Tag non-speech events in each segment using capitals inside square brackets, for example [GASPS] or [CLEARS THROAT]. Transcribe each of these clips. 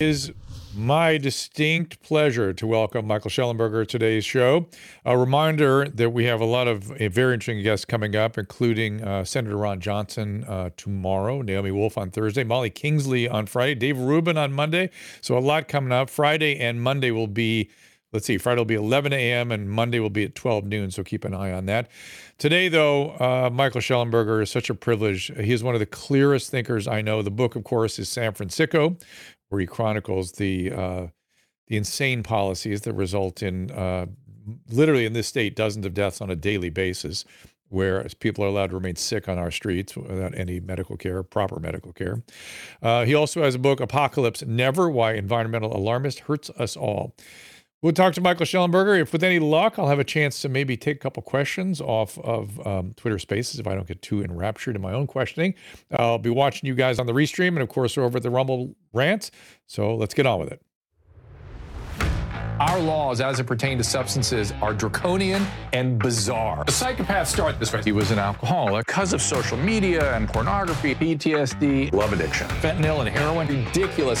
is my distinct pleasure to welcome Michael Shellenberger to today's show. A reminder that we have a lot of uh, very interesting guests coming up, including uh, Senator Ron Johnson uh, tomorrow, Naomi Wolf on Thursday, Molly Kingsley on Friday, Dave Rubin on Monday. So a lot coming up. Friday and Monday will be let's see, Friday will be 11 a.m. and Monday will be at 12 noon. So keep an eye on that. Today, though, uh, Michael Shellenberger is such a privilege. He is one of the clearest thinkers I know. The book, of course, is San Fransicko, where he chronicles the uh, the insane policies that result in uh, literally in this state dozens of deaths on a daily basis, where people are allowed to remain sick on our streets without any medical care, proper medical care. Uh, he also has a book, Apocalypse Never: Why Environmental Alarmism Hurts Us All. We'll talk to Michael Shellenberger. If with any luck, I'll have a chance to maybe take a couple questions off of um, Twitter Spaces if I don't get too enraptured in my own questioning. I'll be watching you guys on the restream and, of course, over at the Rumble Rant. So let's get on with it. Our laws, as it pertains to substances, are draconian and bizarre. The psychopaths start this way. He was an alcoholic because of social media and pornography, PTSD, love addiction, fentanyl and heroin. Ridiculous.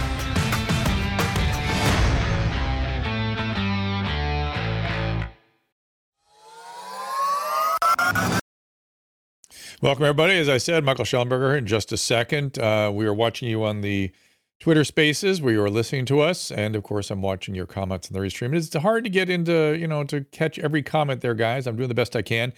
Welcome, everybody. As I said, Michael Shellenberger in just a second. Uh, we are watching you on the Twitter Spaces where you are listening to us, and of course, I'm watching your comments in the restream. It's hard to get into, you know, to catch every comment there, guys. I'm doing the best I can,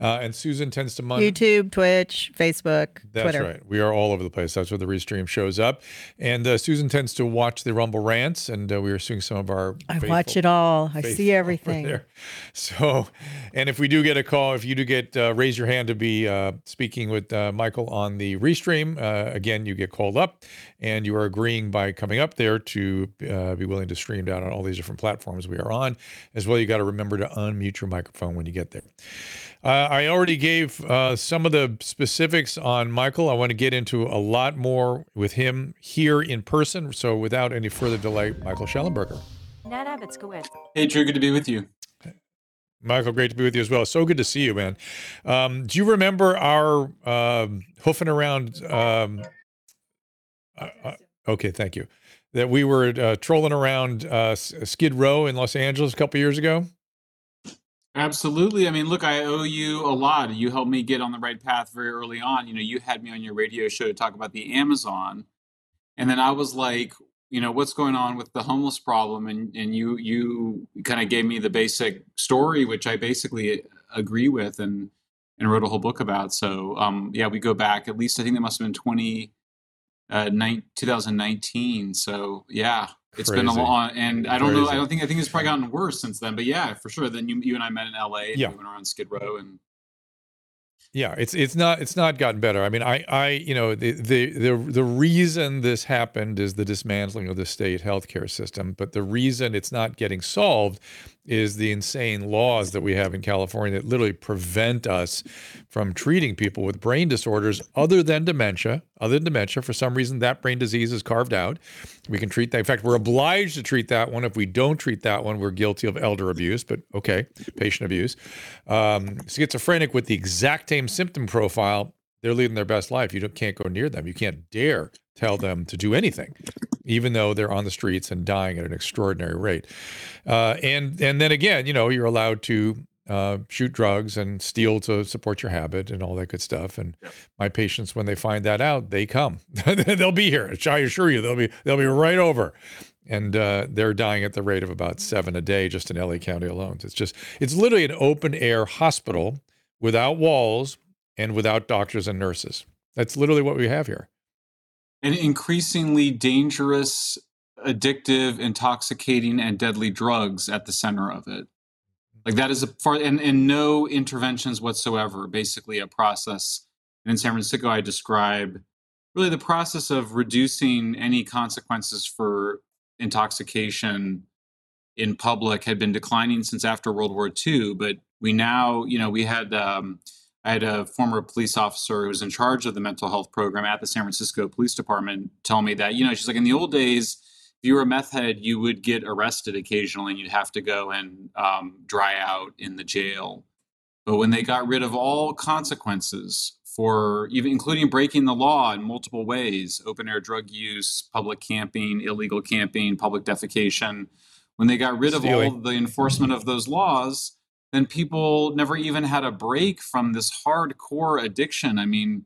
uh, and Susan tends to mon- YouTube, Twitch, Facebook, That's Twitter. right. We are all over the place. That's where the restream shows up, and uh, Susan tends to watch the Rumble rants, and uh, we are seeing some of our. I faithful- watch it all. I see everything. there. So, and if we do get a call, if you do get uh, raise your hand to be uh, speaking with uh, Michael on the restream, uh, again, you get called up, and you are agreeing by coming up there to uh, be willing to stream down on all these different platforms we are on. As well, you got to remember to unmute your microphone when you get there. Uh, I already gave uh, some of the specifics on Michael. I want to get into a lot more with him here in person. So, without any further delay, Michael Shellenberger. Nat Abbott's good. Hey, Drew, good to be with you. Michael, great to be with you as well. So good to see you, man. Um, do you remember our um, hoofing around? Um, uh, uh, okay, thank you. That we were uh, trolling around uh, Skid Row in Los Angeles a couple years ago. Absolutely. I mean, look, I owe you a lot. You helped me get on the right path very early on. You know, you had me on your radio show to talk about the Amazon. And then I was like, you know, what's going on with the homeless problem? And and you you kind of gave me the basic story, which I basically agree with and and wrote a whole book about. So um yeah, we go back at least I think that must have been 20 uh nine, 2019. So yeah, it's been a long and I don't know, I don't think I think it's probably gotten worse since then. But yeah, for sure. Then you you and I met in LA and Yeah. we went around Skid Row and Yeah, it's it's not it's not gotten better. I mean, I I you know the the the the reason this happened is the dismantling of the state healthcare system, but the reason it's not getting solved is the insane laws that we have in California that literally prevent us from treating people with brain disorders other than dementia. Other than dementia, for some reason, that brain disease is carved out. We can treat that. In fact, we're obliged to treat that one. If we don't treat that one, we're guilty of elder abuse. But okay, patient abuse. Um, schizophrenic with the exact same symptom profile, they're leading their best life. You don't, can't go near them. You can't dare tell them to do anything, even though they're on the streets and dying at an extraordinary rate. Uh, and and then again, you know, you're allowed to uh, shoot drugs and steal to support your habit and all that good stuff. And my patients, when they find that out, they come. [LAUGHS] they'll be here. I assure you, they'll be they'll be right over. And uh, they're dying at the rate of about seven a day just in LA County alone. It's just it's literally an open air hospital without walls and without doctors and nurses. That's literally what we have here. and increasingly dangerous, addictive, intoxicating, and deadly drugs at the center of it. Like that is a far and, and no interventions whatsoever. Basically, a process. And in San Fransicko, I describe really the process of reducing any consequences for intoxication in public had been declining since after World War II. But we now, you know, we had um, I had a former police officer who was in charge of the mental health program at the San Francisco Police Department tell me that, you know, she's like, in the old days, if you were a meth head, you would get arrested occasionally and you'd have to go and um, dry out in the jail. But when they got rid of all consequences for even including breaking the law in multiple ways, open air drug use, public camping, illegal camping, public defecation, when they got rid Stealing. of all the enforcement of those laws, then people never even had a break from this hardcore addiction. I mean,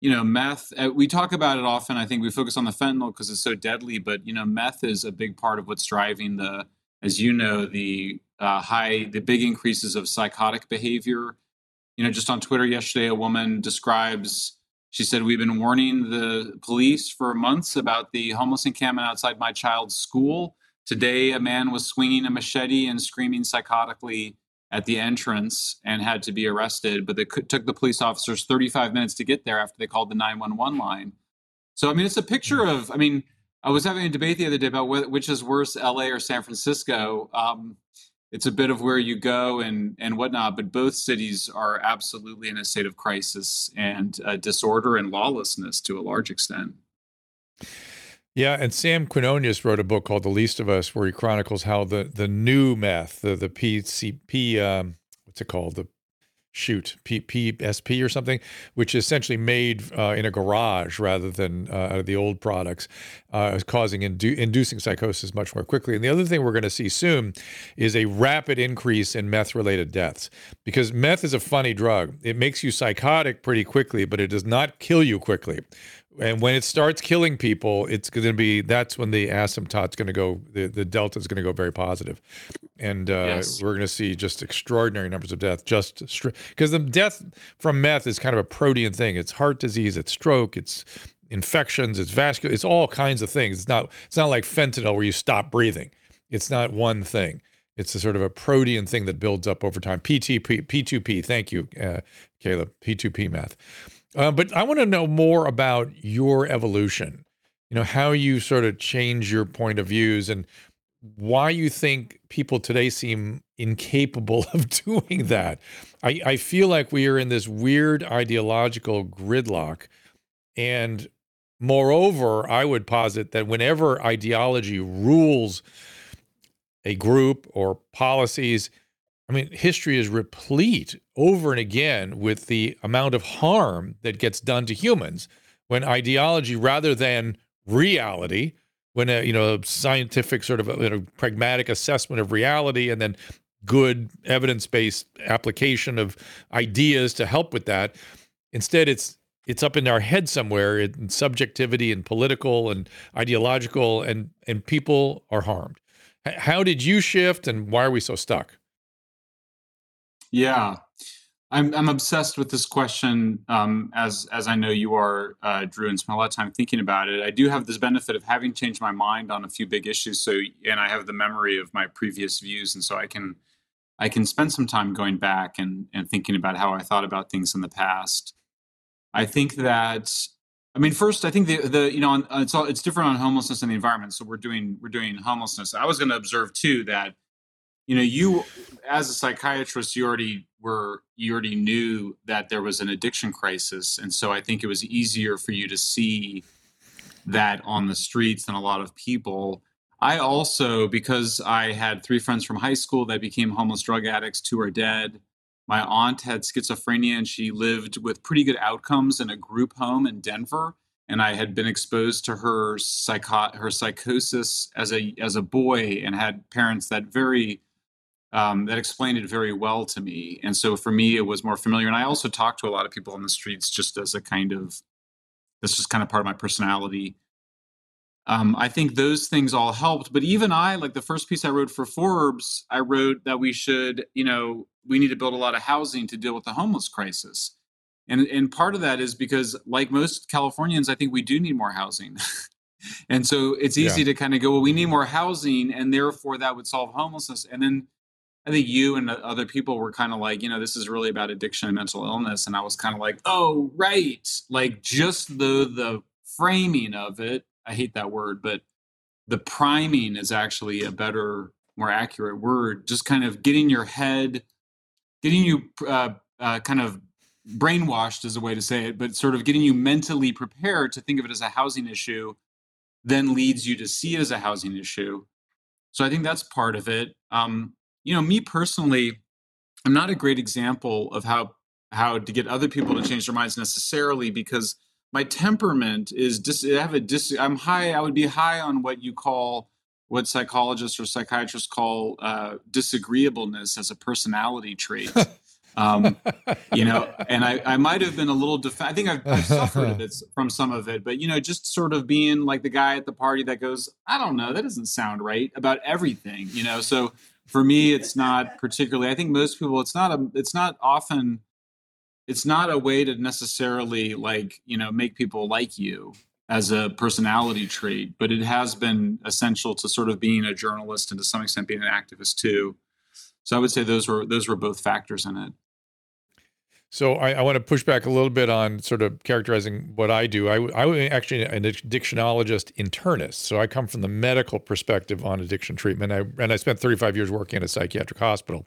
you know, meth, uh, we talk about it often. I think we focus on the fentanyl because it's so deadly, but, you know, meth is a big part of what's driving the, as you know, the uh, high, the big increases of psychotic behavior. You know, just on Twitter yesterday, a woman describes, she said, We've been warning the police for months about the homeless encampment outside my child's school. Today, a man was swinging a machete and screaming psychotically at the entrance and had to be arrested. But it took the police officers 35 minutes to get there after they called the 911 line. So, I mean, it's a picture of, I mean, I was having a debate the other day about which is worse, LA or San Francisco. Um, it's a bit of where you go and and whatnot, but both cities are absolutely in a state of crisis and uh, disorder and lawlessness to a large extent. Yeah, and Sam Quinones wrote a book called The Least of Us, where he chronicles how the the new meth, the the PCP, um, what's it called, the shoot P, PSP or something, which is essentially made uh, in a garage rather than uh, out of the old products, uh, is causing indu- inducing psychosis much more quickly. And the other thing we're going to see soon is a rapid increase in meth-related deaths because meth is a funny drug. It makes you psychotic pretty quickly, but it does not kill you quickly and when it starts killing people, it's going to be that's when the asymptote's going to go, the, the delta is going to go very positive, and uh, yes. we're going to see just extraordinary numbers of death. Just because the death from meth is kind of a protean thing. It's heart disease, it's stroke, it's infections, it's vascular, it's all kinds of things. It's not it's not like fentanyl where you stop breathing. It's not one thing. It's a sort of a protean thing that builds up over time. PTP, P2P. Thank you, uh, Caleb. P2P meth. Uh, but I want to know more about your evolution. You know how you sort of change your point of views and why you think people today seem incapable [LAUGHS] of doing that. I, I feel like we are in this weird ideological gridlock. And moreover, I would posit that whenever ideology rules a group or policies, I mean, history is replete over and again with the amount of harm that gets done to humans when ideology, rather than reality, when a you know a scientific sort of a, you know, pragmatic assessment of reality and then good evidence-based application of ideas to help with that, instead it's it's up in our head somewhere in subjectivity and political and ideological and and people are harmed. How did you shift and why are we so stuck? Yeah, I'm I'm obsessed with this question, um, as as I know you are, uh, Drew, and spend a lot of time thinking about it. I do have this benefit of having changed my mind on a few big issues, so and I have the memory of my previous views, and so I can I can spend some time going back and and thinking about how I thought about things in the past. I think that I mean, first, I think the the you know it's all it's different on homelessness and the environment. So we're doing we're doing homelessness. I was going to observe too that you know you as a psychiatrist you already were you already knew that there was an addiction crisis. And so i think it was easier for you to see that on the streets than a lot of people. I also because i had three friends from high school that became homeless drug addicts two are dead. My aunt had schizophrenia and she lived with pretty good outcomes in a group home in denver. And I had been exposed to her psycho- her psychosis as a as a boy and had parents that very um, that explained it very well to me. And so for me, it was more familiar. And I also talked to a lot of people on the streets just as a kind of, this is kind of part of my personality. Um, I think those things all helped. But even I, like the first piece I wrote for Forbes, I wrote that we should, you know, we need to build a lot of housing to deal with the homeless crisis. And, and part of that is because, like most Californians, I think we do need more housing. [LAUGHS] and so it's easy yeah. to kind of go, well, we need more housing, and therefore that would solve homelessness. And then I think you and other people were kind of like, you know, this is really about addiction and mental illness, and I was kind of like, oh, right, like just the the framing of it. I hate that word, but the priming is actually a better, more accurate word. Just kind of getting your head, getting you uh, uh, kind of brainwashed is a way to say it, but sort of getting you mentally prepared to think of it as a housing issue then leads you to see it as a housing issue. So I think that's part of it. Um, you know, me personally, I'm not a great example of how how to get other people to change their minds necessarily because my temperament is dis- I have a dis- I'm high. I would be high on what you call what psychologists or psychiatrists call uh, disagreeableness as a personality trait. um, you know, and I, I might have been a little, def- I think I've, I've suffered [LAUGHS] from some of it, but you know, just sort of being like the guy at the party that goes, I don't know, that doesn't sound right about everything, you know? So for me, it's not particularly, I think most people, it's not a, it's not often, it's not a way to necessarily like, you know, make people like you as a personality trait, but it has been essential to sort of being a journalist and to some extent being an activist too. So I would say those were those were both factors in it. So I, I, want to push back a little bit on sort of characterizing what I do. I, was actually an addictionologist internist, so I come from the medical perspective on addiction treatment. I, and I spent 35 years working in a psychiatric hospital.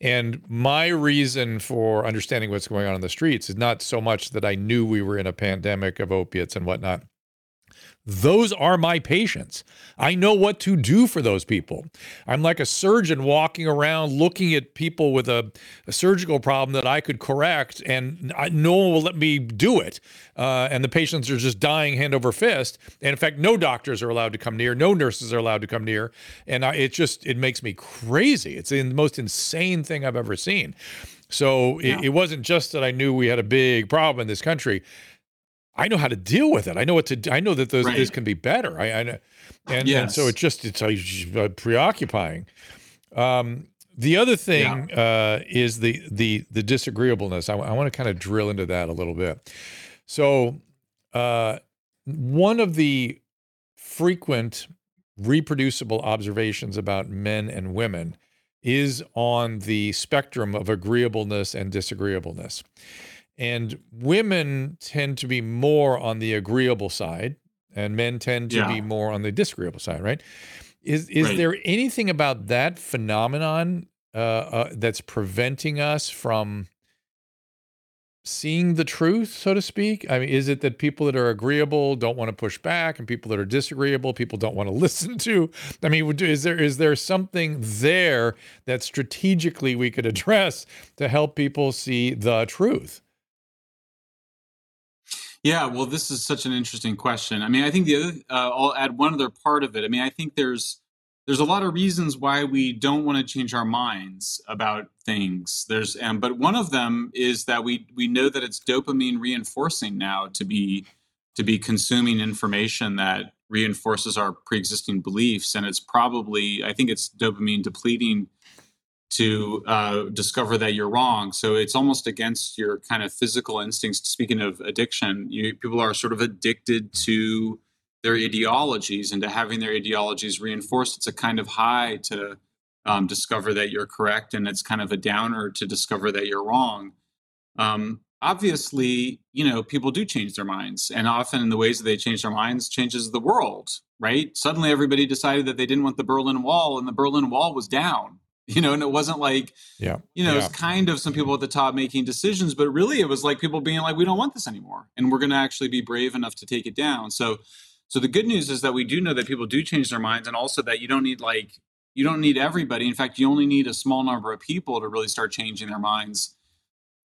And my reason for understanding what's going on in the streets is not so much that I knew we were in a pandemic of opiates and whatnot. Those are my patients. I know what to do for those people. I'm like a surgeon walking around looking at people with a, a surgical problem that I could correct, and I, no one will let me do it. Uh, and the patients are just dying hand over fist. And in fact, no doctors are allowed to come near, no nurses are allowed to come near. And I, it just it makes me crazy. It's the most insane thing I've ever seen. So yeah. it, it wasn't just that I knew we had a big problem in this country. I know how to deal with it. I know what to. I know that those, right. this can be better. I, I know, and, yes. and so it's just it's uh, preoccupying. Um, the other thing yeah. uh, is the the the disagreeableness. I, I want to kind of drill into that a little bit. So, uh, one of the frequent reproducible observations about men and women is on the spectrum of agreeableness and disagreeableness. And women tend to be more on the agreeable side, and men tend to yeah. be more on the disagreeable side, right? Is is right. there anything about that phenomenon uh, uh, that's preventing us from seeing the truth, so to speak? I mean, is it that people that are agreeable don't want to push back, and people that are disagreeable, people don't want to [LAUGHS] listen to? I mean, is there is there something there that strategically we could [LAUGHS] address to help people see the truth? Yeah, well, this is such an interesting question. I mean, I think the other, uh, I'll add one other part of it. I mean, I think there's there's a lot of reasons why we don't want to change our minds about things. There's, but one of them is that we we know that it's dopamine reinforcing now to be to be consuming information that reinforces our pre-existing beliefs, and it's probably I think it's dopamine depleting to uh, discover that you're wrong. So it's almost against your kind of physical instincts. Speaking of addiction, you, people are sort of addicted to their ideologies and to having their ideologies reinforced. It's a kind of high to um, discover that you're correct, and it's kind of a downer to discover that you're wrong. Um, obviously, you know, people do change their minds, and often in the ways that they change their minds changes the world. Right? Suddenly, everybody decided that they didn't want the Berlin Wall, and the Berlin Wall was down [LAUGHS] you know, and it wasn't like, yeah, you know, yeah. it's kind of some people at the top making decisions, but really it was like people being like, we don't want this anymore, and we're going to actually be brave enough to take it down. So, so the good news is that we do know that people do change their minds, and also that you don't need like you don't need everybody. In fact, you only need a small number of people to really start changing their minds.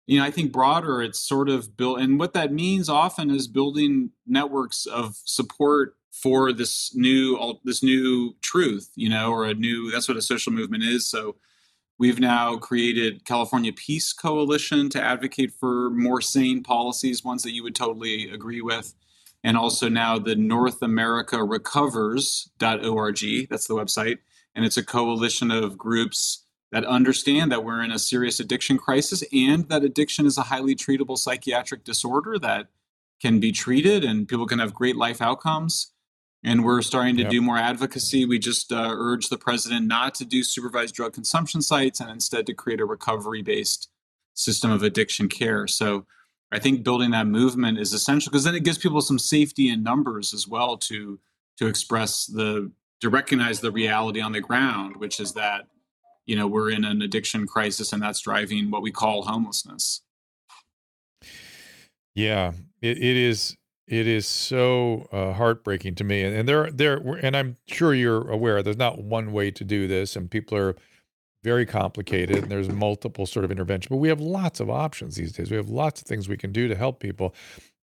You know, I think broader, it's sort of built, and what that means often is building networks of support for this new this new truth you know or a new that's what a social movement is. So we've now created california peace coalition to advocate for more sane policies ones that you would totally agree with. And also now the north america recovers.org that's the website. And it's a coalition of groups that understand that we're in a serious addiction crisis and that addiction is a highly treatable psychiatric disorder that can be treated and people can have great life outcomes and we're starting to yep. do more advocacy. We just uh, urge the president not to do supervised drug consumption sites and instead to create a recovery based system of addiction care. So I think building that movement is essential because then it gives people some safety in numbers as well to to express the to recognize the reality on the ground, which is that you know we're in an addiction crisis and that's driving what we call homelessness. Yeah, it, it is. It is so uh, heartbreaking to me, and, and there, there, and I'm sure you're aware. There's not one way to do this, and people are very complicated. And there's multiple sort of intervention, but we have lots of options these days. We have lots of things we can do to help people.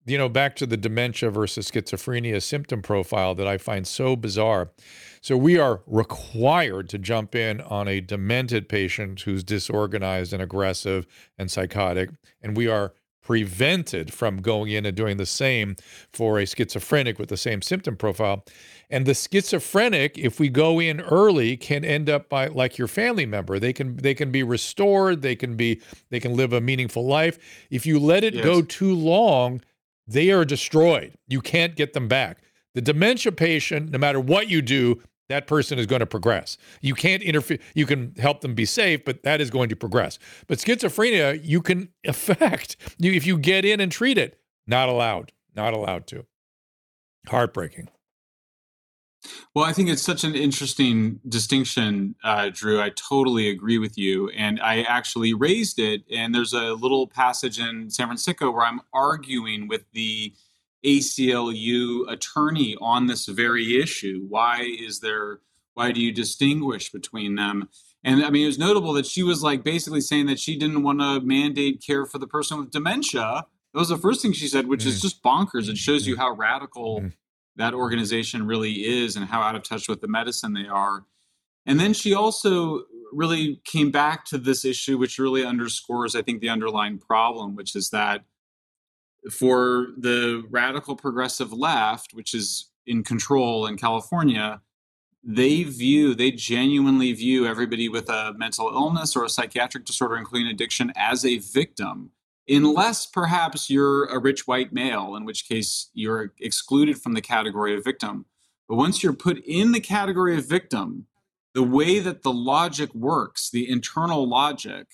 You know, back to the dementia versus schizophrenia symptom profile that I find so bizarre. So we are required to jump in on a demented patient who's disorganized and aggressive and psychotic, and we are prevented from going in and doing the same for a schizophrenic with the same symptom profile. And the schizophrenic, if we go in early, can end up by like your family member. They can they can be restored, they can be they can live a meaningful life. If you let it yes. go too long, they are destroyed. You can't get them back. The dementia patient, no matter what you do, that person is going to progress. You can't interfere. You can help them be safe, but that is going to progress. But schizophrenia, you can [LAUGHS] affect you if you get in and treat it. Not allowed. Not allowed to. Heartbreaking. Well, I think it's such an interesting distinction, uh, Drew. I totally agree with you. And I actually raised it. And there's a little passage in San Fransicko where I'm arguing with the ACLU attorney on this very issue. Why is there, why do you distinguish between them? And I mean, it was notable that she was like basically saying that she didn't want to mandate care for the person with dementia. That was the first thing she said, which mm. is just bonkers. It shows you mm. how radical mm. that organization really is and how out of touch with the medicine they are. And then she also really came back to this issue, which really underscores, I think, the underlying problem, which is that for the radical progressive left, which is in control in California, they view, they genuinely view everybody with a mental illness or a psychiatric disorder, including addiction, as a victim, unless perhaps you're a rich white male, in which case you're excluded from the category of victim. But once you're put in the category of victim, the way that the logic works, the internal logic,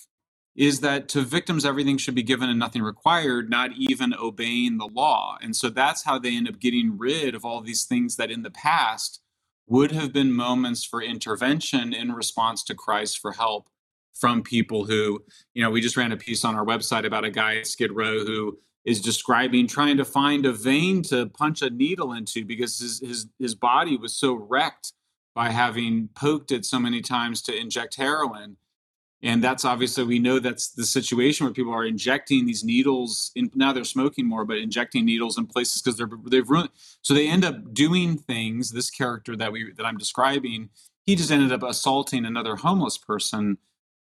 is that to victims everything should be given and nothing required not even obeying the law. And so that's how they end up getting rid of all these things that in the past would have been moments for intervention in response to cries for help from people who you know we just ran a piece on our website about a guy at skid row who is describing trying to find a vein to punch a needle into because his his, his body was so wrecked by having poked it so many times to inject heroin and that's obviously we know that's the situation where people are injecting these needles in now they're smoking more but injecting needles in places because they're they've ruined so they end up doing things this character that we that i'm describing he just ended up assaulting another homeless person.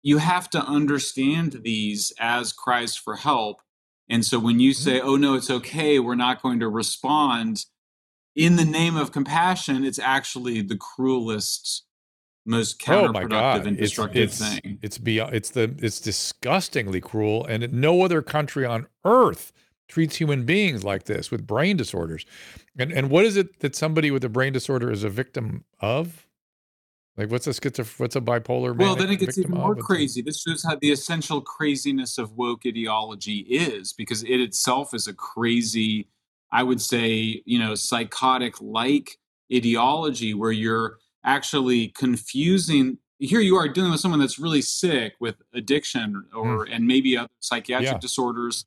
You have to understand these as cries for help. And so when you mm-hmm. say oh no it's okay we're not going to respond in the name of compassion it's actually the cruelest most oh counterproductive oh and destructive it's, it's, thing. It's beyond. It's the. It's disgustingly cruel, and no other country on earth treats human beings like this with brain disorders. And and what is it that somebody with a brain disorder is a victim of? Like what's a schizoph- what's a bipolar? Well, then it gets even more crazy. This shows how the essential craziness of woke ideology is, because it itself is a crazy, I would say, you know, psychotic like ideology where you're actually confusing here you are dealing with someone that's really sick with addiction or mm. and maybe other psychiatric yeah. disorders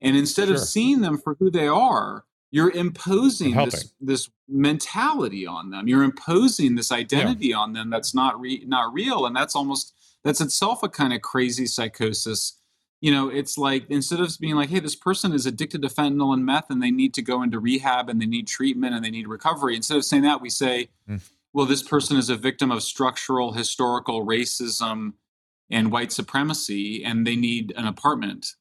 and instead sure. of seeing them for who they are you're imposing this this mentality on them you're imposing this identity yeah. on them that's not re- not real and that's almost that's itself a kind of crazy psychosis you know it's like instead of being like hey this person is addicted to fentanyl and meth and they need to go into rehab and they need treatment and they need recovery instead of saying that we say mm well, this person is a victim of structural historical racism and white supremacy, and they need an apartment.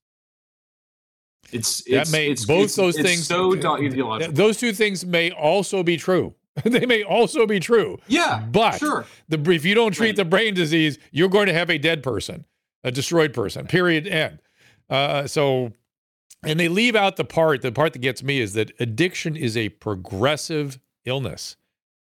It's, it's that may it's, both it's, those things. So [LAUGHS] ideological. Those two things may also be true. [LAUGHS] they may also be true. Yeah, but sure. The if you don't treat right. the brain disease, you're going to have a dead person, a destroyed person. Period. End. Uh, so, and they leave out the part. The part that gets me is that addiction is a progressive illness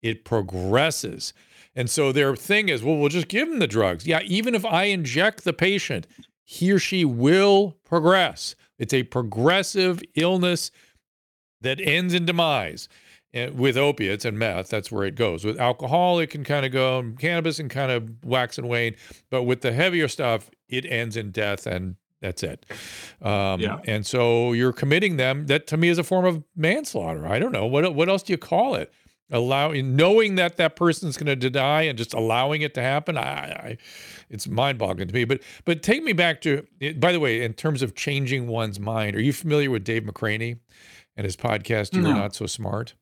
it progresses. And so their thing is, well, we'll just give them the drugs. Yeah, even if I inject the patient, he or she will progress. It's a progressive illness that ends in demise. And with opiates and meth, that's where it goes. With alcohol, it can kind of go, and cannabis and kind of wax and wane. But with the heavier stuff, it ends in death and That's it. Um, Yeah. And so you're committing them. That to me is a form of manslaughter. I don't know what what else do you call it? Allowing, knowing that that person's going to die and just allowing it to happen. I, I it's mind boggling to me. But but take me back to. By the way, in terms of changing one's mind, are you familiar with Dave McRaney and his podcast? You No. are not so smart.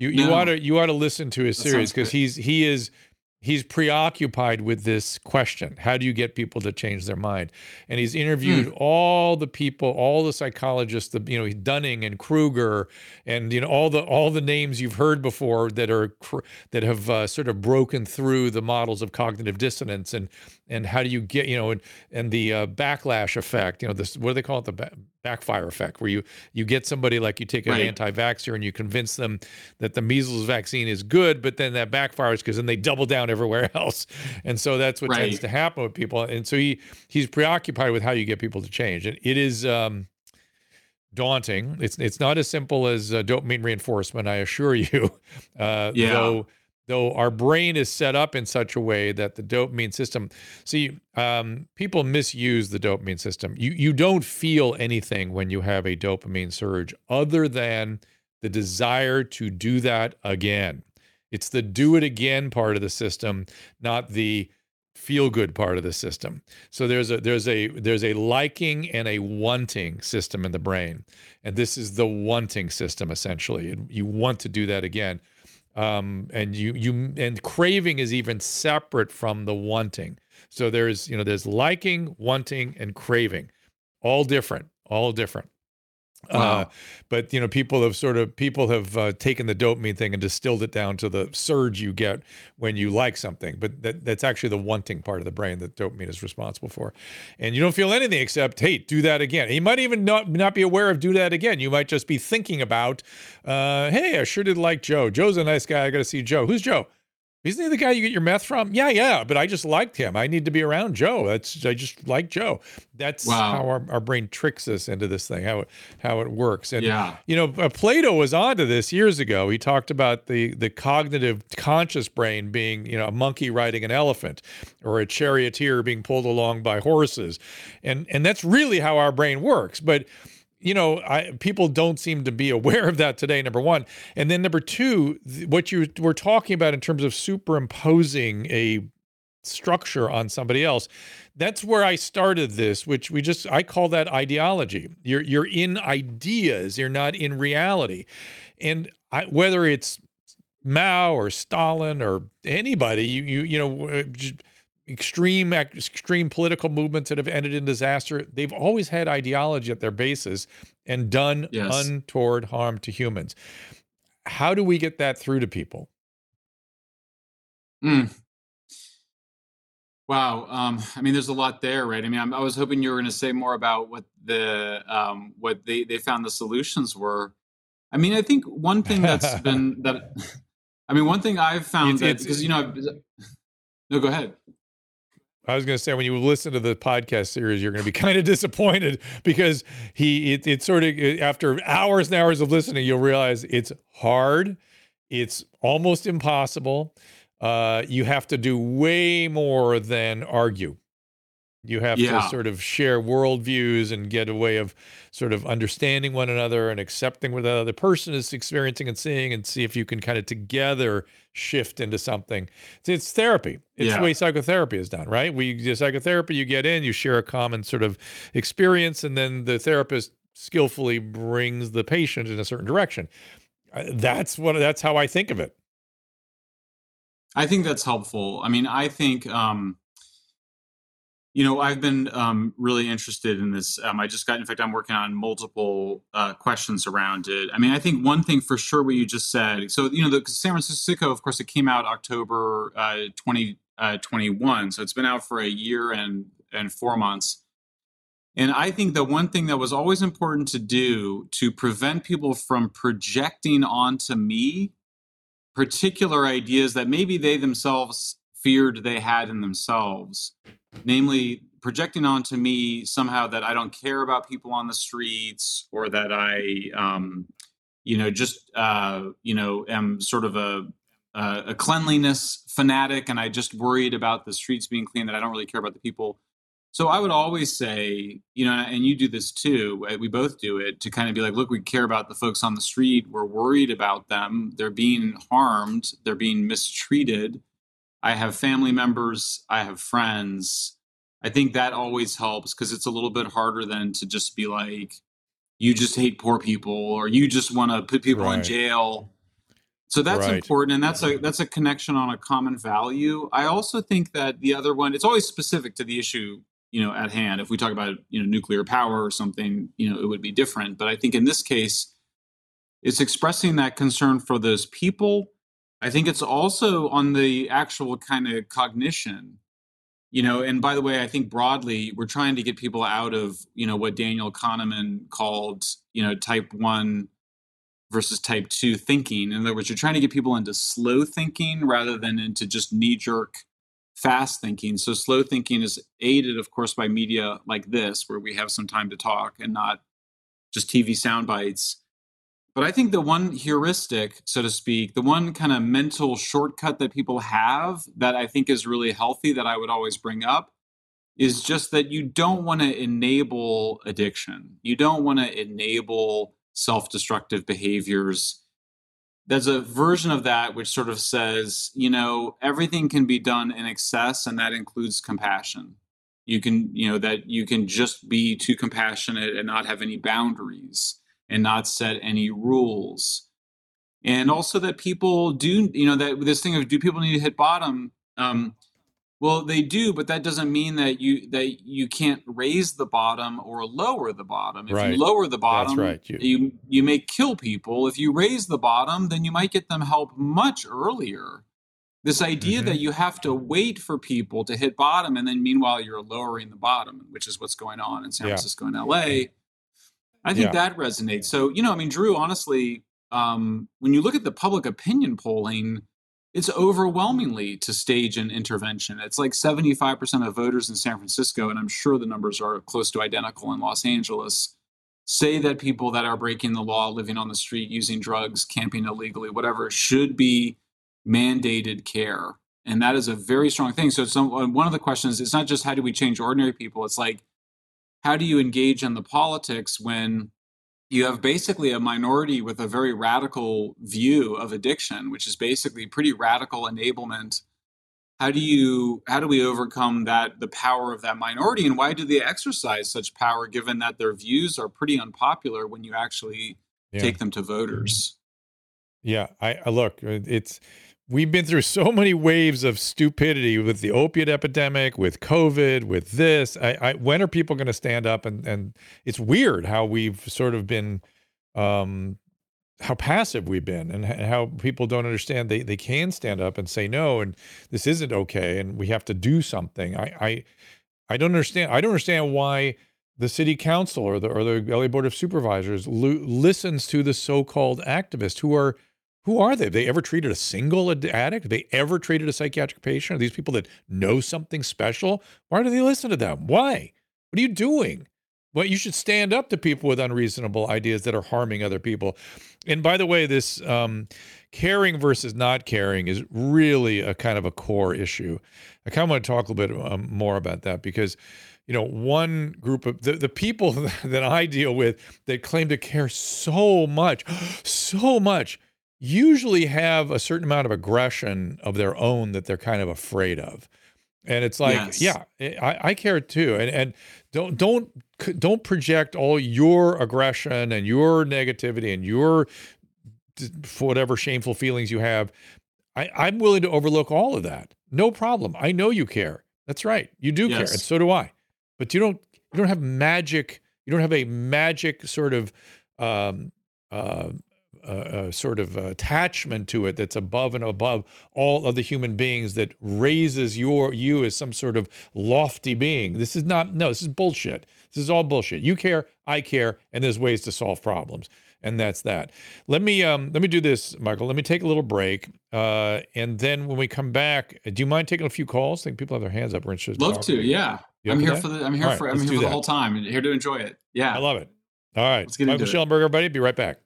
You you ought to you ought to listen to his That series because he's he is he's preoccupied with this question how do you get people to change their mind? And he's interviewed all the people all the psychologists the you know dunning and kruger and you know all the all the names you've heard before that are that have uh, sort of broken through the models of cognitive dissonance and and how do you get you know and and the uh, backlash effect you know this what do they call it? The ba- backfire effect where you you get somebody like you take an Right. anti-vaxxer and you convince them that the measles vaccine is good but then that backfires because then they double down everywhere [LAUGHS] else. And so that's what tends to happen with people. And so he he's preoccupied with how you get people to change. And it is um daunting. It's it's not as simple as uh, dopamine reinforcement i assure [LAUGHS] you. Uh Yeah. though though our brain is set up in such a way that the dopamine system see um, people misuse the dopamine system. You you don't feel anything when you have a dopamine surge other than the desire to do that again. It's the do it again part of the system not the feel good part of the system. So there's a there's a there's a liking and a wanting system in the brain. And this is the wanting system essentially. And you want to do that again um, and you you and craving is even separate from the wanting. So there's you know there's liking, wanting, and craving, all different, all different. Uh, but you know people have sort of people have uh, taken the dopamine thing and distilled it down to the surge you get when you like something. But that, that's actually the wanting part of the brain that dopamine is responsible for. And you don't feel anything except hey, do that again. You might even not not be aware of do that again. You might just be thinking about uh, hey, I sure did like Joe. Joe's a nice guy. I got to see Joe. Who's Joe? Isn't he the guy you get your meth from? Yeah, yeah, but I just liked him. I need to be around Joe. That's I just like Joe. That's Wow. how our, our brain tricks us into this thing, how it how it works. And Yeah. you know, uh, Plato was onto this years ago. He talked about the the cognitive conscious brain being, you know, a monkey riding an elephant or a charioteer being pulled along by horses. And and that's really how our brain works. But you know, I, people don't seem to be [LAUGHS] aware of that today. Number one, and then number two, th- what you were talking about in terms of superimposing a structure on somebody else. That's where I started this, which we just I call that ideology. You're you're in ideas, you're not in reality, and I, whether it's Mao or Stalin or anybody, you you you know. Uh, Extreme, extreme political movements that have ended in disaster. They've always had ideology at their basis and done Yes. untoward harm to humans. How do we get that through to people? Mm. Wow. Um, I mean, there's a lot there, right? I mean, I'm, I was hoping you were going to say more about what the um, what they they found the solutions were. I mean, I think one thing that's [LAUGHS] been that. [LAUGHS] I mean, one thing I've found It's- that because you know, I've, no, go ahead. I was going to say when you listen to the podcast series, you're going to be [LAUGHS] kind of disappointed because he it, it's sort of after hours and hours of listening, you'll realize it's hard, it's almost impossible. Uh, you have to do way more than argue. You have Yeah. to sort of share worldviews and get a way of sort of understanding one another and accepting what the other person is experiencing and seeing, and see if you can kind of together shift into something. It's, it's therapy. It's Yeah. the way psychotherapy is done, right? We do psychotherapy. You get in, you share a common sort of experience, and then the therapist skillfully brings the patient in a certain direction. Uh, That's what. That's how I think of it. I think that's helpful. I mean, I think, um, you know, I've been um, really interested in this. Um, I just got, in fact, I'm working on multiple uh, questions around it. I mean, I think one thing for sure, what you just said. So, you know, the San Fransicko, of course, it came out October uh, 2021. so it's been out for a year and and four months. And I think the one thing that was always important to do to prevent people from projecting onto me particular ideas that maybe they themselves feared they had in themselves namely projecting onto me somehow that i don't care about people on the streets or that i um, you know just uh, you know am sort of a uh, a cleanliness fanatic and i just worried about the streets being clean that i don't really care about the people So I would always say, you know, and you do this too. We both do it to kind of be like, look, we care about the folks on the street. We're worried about them. They're being harmed. They're being mistreated. I have family members. I have friends. I think that always helps because it's a little bit harder than to just be like, you just hate poor people or you just want to put people right. in jail. So that's right. important, and that's a that's a connection on a common value. I also think that the other one, it's always specific to the issue you know at hand if we talk about you know nuclear power or something you know it would be different but i think in this case it's expressing that concern for those people i think it's also on the actual kind of cognition you know and by the way i think broadly we're trying to get people out of you know what daniel kahneman called you know type 1 versus type 2 thinking in other words you're trying to get people into slow thinking rather than into just knee jerk fast thinking. So slow thinking is aided, of course, by media like this, where we have some time to talk and not just TV sound bites. But I think the one heuristic, so to speak, the one kind of mental shortcut that people have that I think is really healthy that I would always bring up is just that you don't want to enable addiction. You don't want to enable self destructive behaviors there's a version of that which sort of says, you know, everything can be done in excess, and that includes compassion. You can, you know, that you can just be too compassionate and not have any boundaries and not set any rules. And also that people do, you know, that this thing of do people need to hit bottom? Um, well, they do, but that doesn't mean that you that you can't raise the bottom or lower the bottom. If right. you lower the bottom, right. you, you you may kill people. If you raise the bottom, then you might get them help much earlier. This idea mm-hmm. that you have to wait for people to hit bottom and then meanwhile you're lowering the bottom, which is what's going on in San yeah. Francisco and LA. I think yeah. that resonates. So, you know, I mean, Drew, honestly, um, when you look at the public opinion polling, it's overwhelmingly to stage an intervention. It's like 75% of voters in San Francisco, and I'm sure the numbers are close to identical in Los Angeles, say that people that are breaking the law, living on the street, using drugs, camping illegally, whatever, should be mandated care. And that is a very strong thing. So, some, one of the questions it's not just how do we change ordinary people, it's like, how do you engage in the politics when you have basically a minority with a very radical view of addiction, which is basically pretty radical enablement. How do you how do we overcome that the power of that minority and why do they exercise such power given that their views are pretty unpopular when you actually yeah. take them to voters? Yeah, I, I look, uh, it's we've been through so many waves of stupidity with the opiate epidemic, with COVID, with this. I, I when are people going to stand up and and it's weird how we've sort of been um how passive we've been and, how people don't understand they they can stand up and say no and this isn't okay and we have to do something. I I I don't understand. I don't understand why the city council or the or the LA Board of Supervisors listens to the so-called activists who are who are they? Have they ever treated a single addict? Have they ever treated a psychiatric patient? Are these people that know something special? Why do they listen to them? Why? What are you doing? Well, you should stand up to people with unreasonable ideas that are harming other people. And by the way, this um, caring versus not caring is really a kind of a core issue. I kind of want to talk a little bit um, more about that because, you know, one group of the, the people [LAUGHS] that I deal with that claim to care so much, [GASPS] so much usually have a certain amount of aggression of their own that they're kind of afraid of. And it's like, yes. yeah, eh, I, I care too. And and don't don't don't project all your aggression and your negativity and your whatever shameful feelings you have. I, I'm willing to overlook all of that. No problem. I know you care. That's right. You do yes. care, and so do I. But you don't you don't have magic. You don't have a magic sort of um, uh, a, a sort of attachment to it that's above and above all other human beings that raises your you as some sort of lofty being. This is not no, this is bullshit. This is all bullshit. You care, I care, and there's ways to solve problems. And that's that. Let me um let me do this, Michael. Let me take a little break. Uh and then when we come back, do you mind taking a few calls? I think people have their hands up. We're interested. Love to, yeah. I'm here, for the I'm here right, for I'm here for the whole time. I'm here to enjoy it. Yeah. I love it. All right. let's get Michael Shellenberger, everybody. Be right back.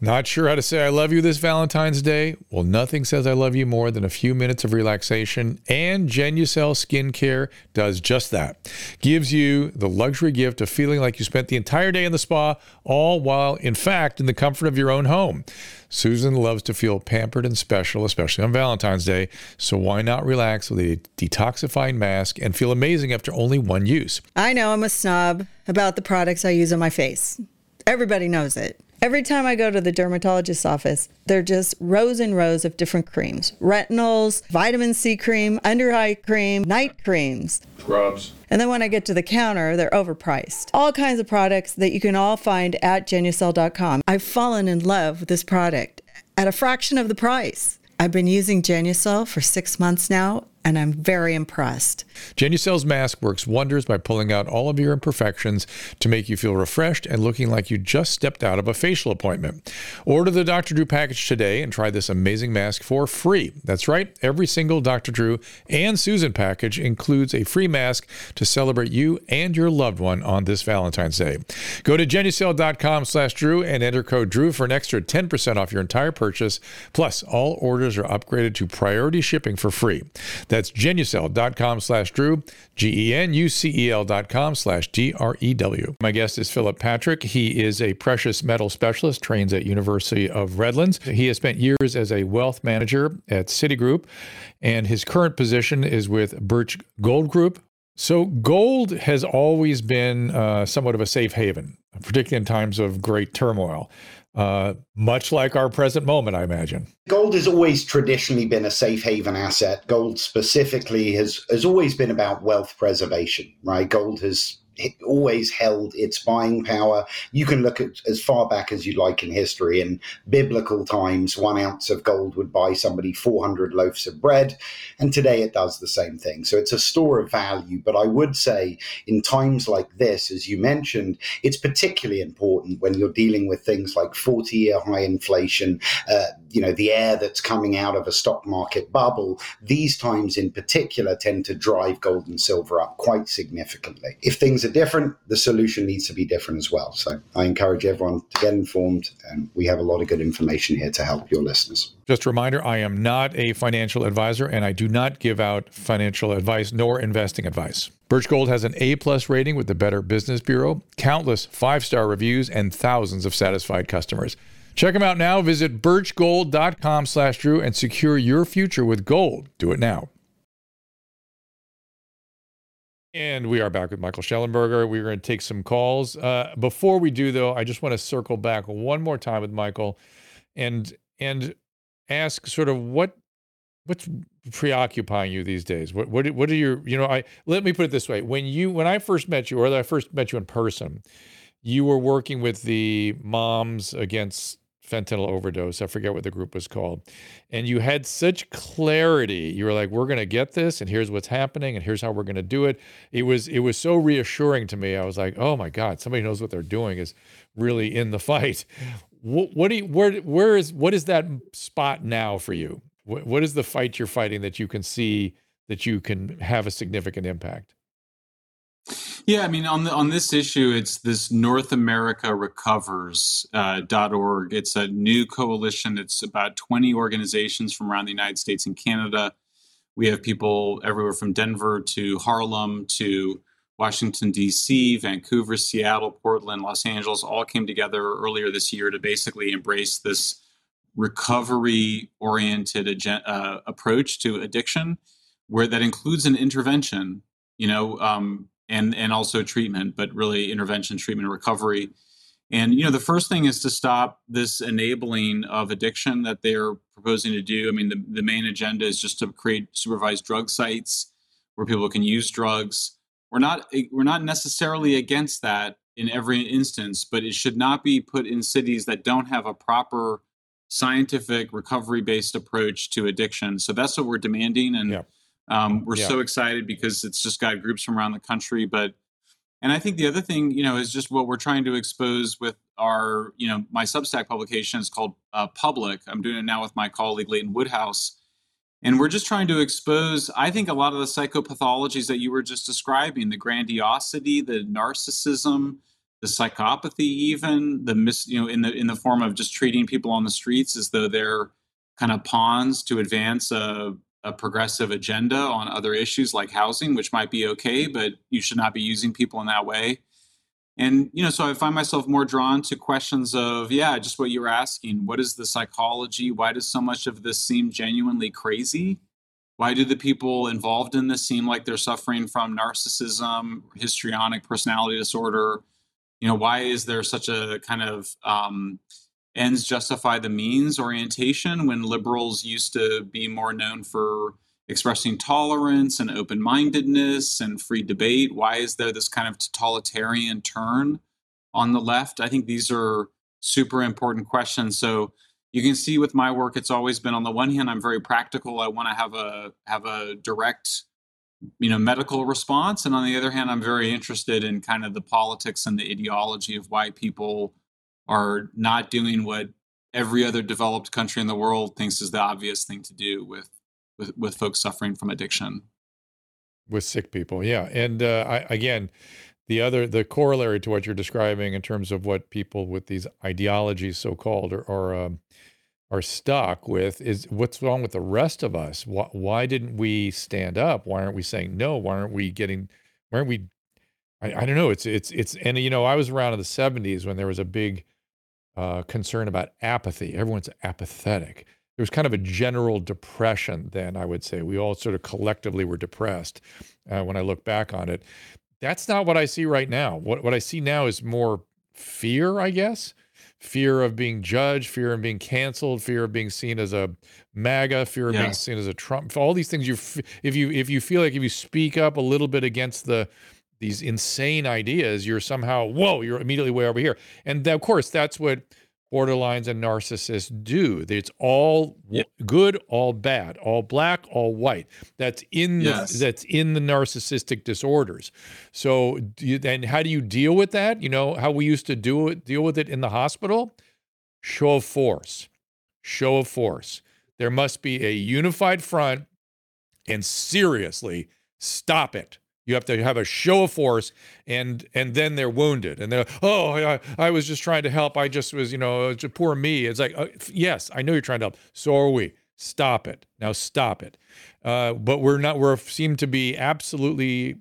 Not sure how to say I love you this Valentine's Day? Well, nothing says I love you more than a few minutes of relaxation, and Genucel Skincare does just that. Gives you the luxury gift of feeling like you spent the entire day in the spa, all while, in fact, in the comfort of your own home. Susan loves to feel pampered and special, especially on Valentine's Day, so why not relax with a detoxifying mask and feel amazing after only one use? I know I'm a snob about the products I use on my face. Everybody knows it. Every time I go to the dermatologist's office, they're just rows and rows of different creams retinols, vitamin C cream, under eye cream, night creams. Scrubs. And then when I get to the counter, they're overpriced. All kinds of products that you can all find at genucel.com. I've fallen in love with this product at a fraction of the price. I've been using Genucel for six months now, and I'm very impressed. Genucel's mask works wonders by pulling out all of your imperfections to make you feel refreshed and looking like you just stepped out of a facial appointment. Order the Dr. Drew package today and try this amazing mask for free. That's right, every single Dr. Drew and Susan package includes a free mask to celebrate you and your loved one on this Valentine's Day. Go to genucel.com slash Drew and enter code Drew for an extra 10% off your entire purchase. Plus, all orders are upgraded to priority shipping for free. That's genucel.com slash Drew, G E N U C E L dot com slash D R E W. My guest is Philip Patrick. He is a precious metal specialist, trains at University of Redlands. He has spent years as a wealth manager at Citigroup, and his current position is with Birch Gold Group. So, gold has always been uh, somewhat of a safe haven, particularly in times of great turmoil uh, much like our present moment, I imagine. Gold has always traditionally been a safe haven asset. Gold specifically has, has always been about wealth preservation, right? Gold has always held its buying power. You can look at as far back as you like in history. In biblical times, one ounce of gold would buy somebody 400 loaves of bread. And today it does the same thing. So it's a store of value. But I would say in times like this, as you mentioned, it's particularly important when you're dealing with things like 40 year high inflation, uh, you know, the air that's coming out of a stock market bubble. These times in particular tend to drive gold and silver up quite significantly. If things are different, the solution needs to be different as well. So I encourage everyone to get informed, and we have a lot of good information here to help your listeners. Just a reminder I am not a financial advisor, and I do not give out financial advice nor investing advice. Birch Gold has an A plus rating with the Better Business Bureau, countless five star reviews, and thousands of satisfied customers. Check them out now. Visit birchgold.com slash Drew and secure your future with gold. Do it now. And we are back with Michael Shellenberger. We're going to take some calls. Uh, before we do, though, I just want to circle back one more time with Michael, and and ask sort of what what's preoccupying you these days. What what what are your you know I let me put it this way: when you when I first met you, or I first met you in person, you were working with the Moms Against fentanyl overdose. I forget what the group was called. And you had such clarity. You were like, we're going to get this and here's what's happening and here's how we're going to do it. It was it was so reassuring to me. I was like, "Oh my god, somebody knows what they're doing is really in the [LAUGHS] fight." What, what do you where where is what is that spot now for you? What, what is the fight you're fighting that you can see that you can have a significant impact? Yeah, I mean, on the, on this issue, it's this North America Recovers uh, .org. It's a new coalition. It's about 20 organizations from around the United States and Canada. We have people everywhere from Denver to Harlem to Washington, D.C., Vancouver, Seattle, Portland, Los Angeles all came together earlier this year to basically embrace this recovery oriented uh, approach to addiction, where that includes an intervention. You know, um, and and also treatment, but really intervention, treatment, recovery. And you know, the first thing is to stop this enabling of addiction that they're proposing to do. I mean, the, the main agenda is just to create supervised drug sites where people can use drugs. We're not we're not necessarily against that in every instance, but it should not be put in cities that don't have a proper scientific recovery based approach to addiction. So that's what we're demanding. And yeah. Um, we're yeah. so excited because it's just got groups from around the country. But and I think the other thing, you know, is just what we're trying to expose with our, you know, my Substack publication is called uh, Public. I'm doing it now with my colleague Leighton Woodhouse. And we're just trying to expose, I think, a lot of the psychopathologies that you were just describing the grandiosity, the narcissism, the psychopathy, even the mis, you know, in the in the form of just treating people on the streets as though they're kind of pawns to advance a, a progressive agenda on other issues like housing, which might be okay, but you should not be using people in that way. And you know, so I find myself more drawn to questions of, yeah, just what you were asking. What is the psychology? Why does so much of this seem genuinely crazy? Why do the people involved in this seem like they're suffering from narcissism, histrionic personality disorder? You know, why is there such a kind of um, ends justify the means orientation when liberals used to be more known for expressing tolerance and open mindedness and free debate? Why is there this kind of totalitarian turn on the left? I think these are super important questions. So, you can see with my work it's always been on the one hand i'm very practical i want to have a have a direct you know medical response and on the other hand i'm very interested in kind of the politics and the ideology of why people are not doing what every other developed country in the world thinks is the obvious thing to do with with, with folks suffering from addiction. With sick people yeah and uh, I, again the other the corollary to what you're describing in terms of what people with these ideologies so called are are, um, are stuck with is what's wrong with the rest of us? Why, why didn't we stand up? Why aren't we saying no? Why aren't we getting why aren't we I, I don't know it's it's it's and you know i was around in the 70s when there was a big uh, concern about apathy everyone's apathetic there was kind of a general depression then i would say we all sort of collectively were depressed uh, when i look back on it that's not what I see right now. What what I see now is more fear, I guess. Fear of being judged, fear of being canceled, fear of being seen as a MAGA, fear of yes. being seen as a Trump. All these things you if you if you feel like if you speak up a little bit against the these insane ideas, you're somehow whoa, you're immediately way over here. And of course, that's what borderlines and narcissists do. It's all good, all bad, all black, all white. That's in the, yes. that's in the narcissistic disorders. So then how do you deal with that? You know how we used to do it deal with it in the hospital? Show of force. Show of force. There must be a unified front and seriously stop it. You have to have a show of force, and and then they're wounded, and they're oh I, I was just trying to help. I just was you know poor me. It's like uh, yes, I know you're trying to help. So are we. Stop it now. Stop it. Uh, but we're not. We seem to be absolutely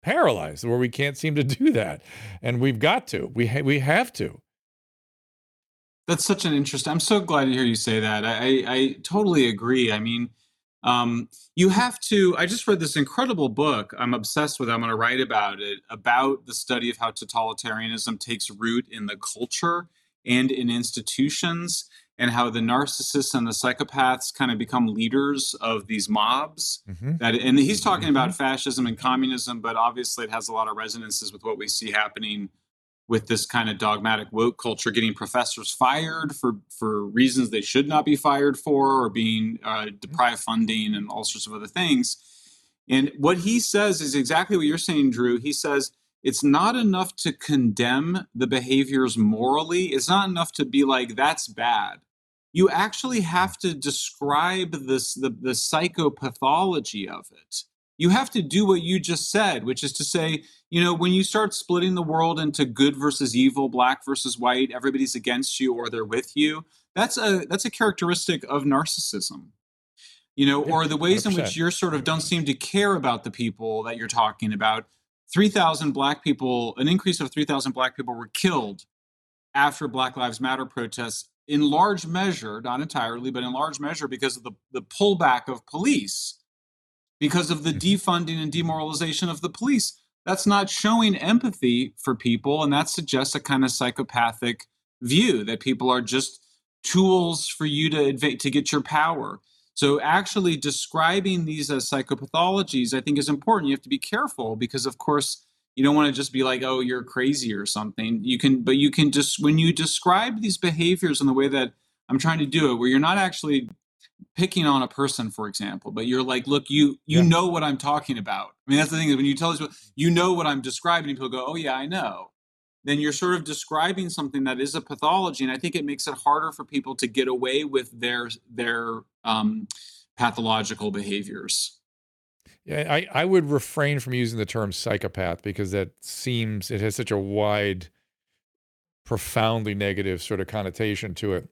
paralyzed where we can't seem to [LAUGHS] do that, and we've got to. We ha- we have to. That's such an interesting. I'm so glad to hear you say that. I, I, I totally agree. I mean um, you have to. I just read this incredible book. I'm obsessed with. It. I'm going to write about it about the study of how totalitarianism takes root in the culture and in institutions, and how the narcissists and the psychopaths kind of become leaders of these mobs. Mm-hmm. That and he's talking mm-hmm. about fascism and communism, but obviously it has a lot of resonances with what we see happening with this kind of dogmatic woke culture, getting professors fired for for reasons they should not be fired for, or being uh, deprived funding and all sorts of other things. And what he says is exactly what you're saying, Drew. He says it's not enough to condemn the behaviors morally. It's not enough to be like that's bad. You actually have to describe this the, the psychopathology of it you have to do what you just said, which is to say, you know, when you start splitting the world into good versus evil, black versus white, everybody's against you or they're with you. That's a that's a characteristic of narcissism. You know, or the ways 100%. in which you're sort of don't seem to care about the people that you're talking about. 3,000 black people, an increase of 3,000 black people were killed after Black Lives Matter protests in large measure, not entirely, but in large measure because of the, the pullback of police because of the mm-hmm. defunding and demoralization of the police. That's not showing empathy for people, and that suggests a kind of psychopathic view that people are just tools for you to advance to get your power. So actually describing these as psychopathologies, I think is important. You have to be careful because of course you don't want to just be like, oh, you're crazy or something. You can but you can just when you describe these behaviors in the way that I'm trying to do it, where you're not actually picking on a person, for example, but you're like, look, you you yeah. know what I'm talking about. I mean, that's the thing is when you tell us you know what I'm describing, people go, oh yeah, I know. Then you're sort of describing something that is a pathology, and I think it makes it harder for people to get away with their their um, pathological behaviors. Yeah, I, I would refrain from using the term psychopath because that seems it has such a wide profoundly negative sort of connotation to it.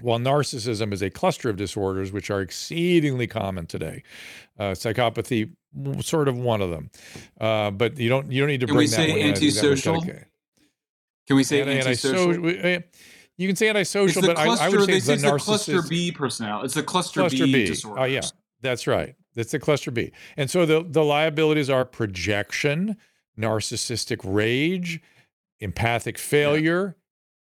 While narcissism is a cluster of disorders which are exceedingly common today, uh, psychopathy sort of one of them. Uh, but you don't you don't need to Can bring we that say one in. I think that was antisocial? Can we say Anti- antisocial? antisocial- eh, You can say antisocial, but I, cluster. I would say they it's the it's the cluster B personality. It's the cluster, cluster B, B. disorder. Oh yeah, that's right. That's the cluster B. And so the the liabilities are projection, narcissistic rage, empathic failure,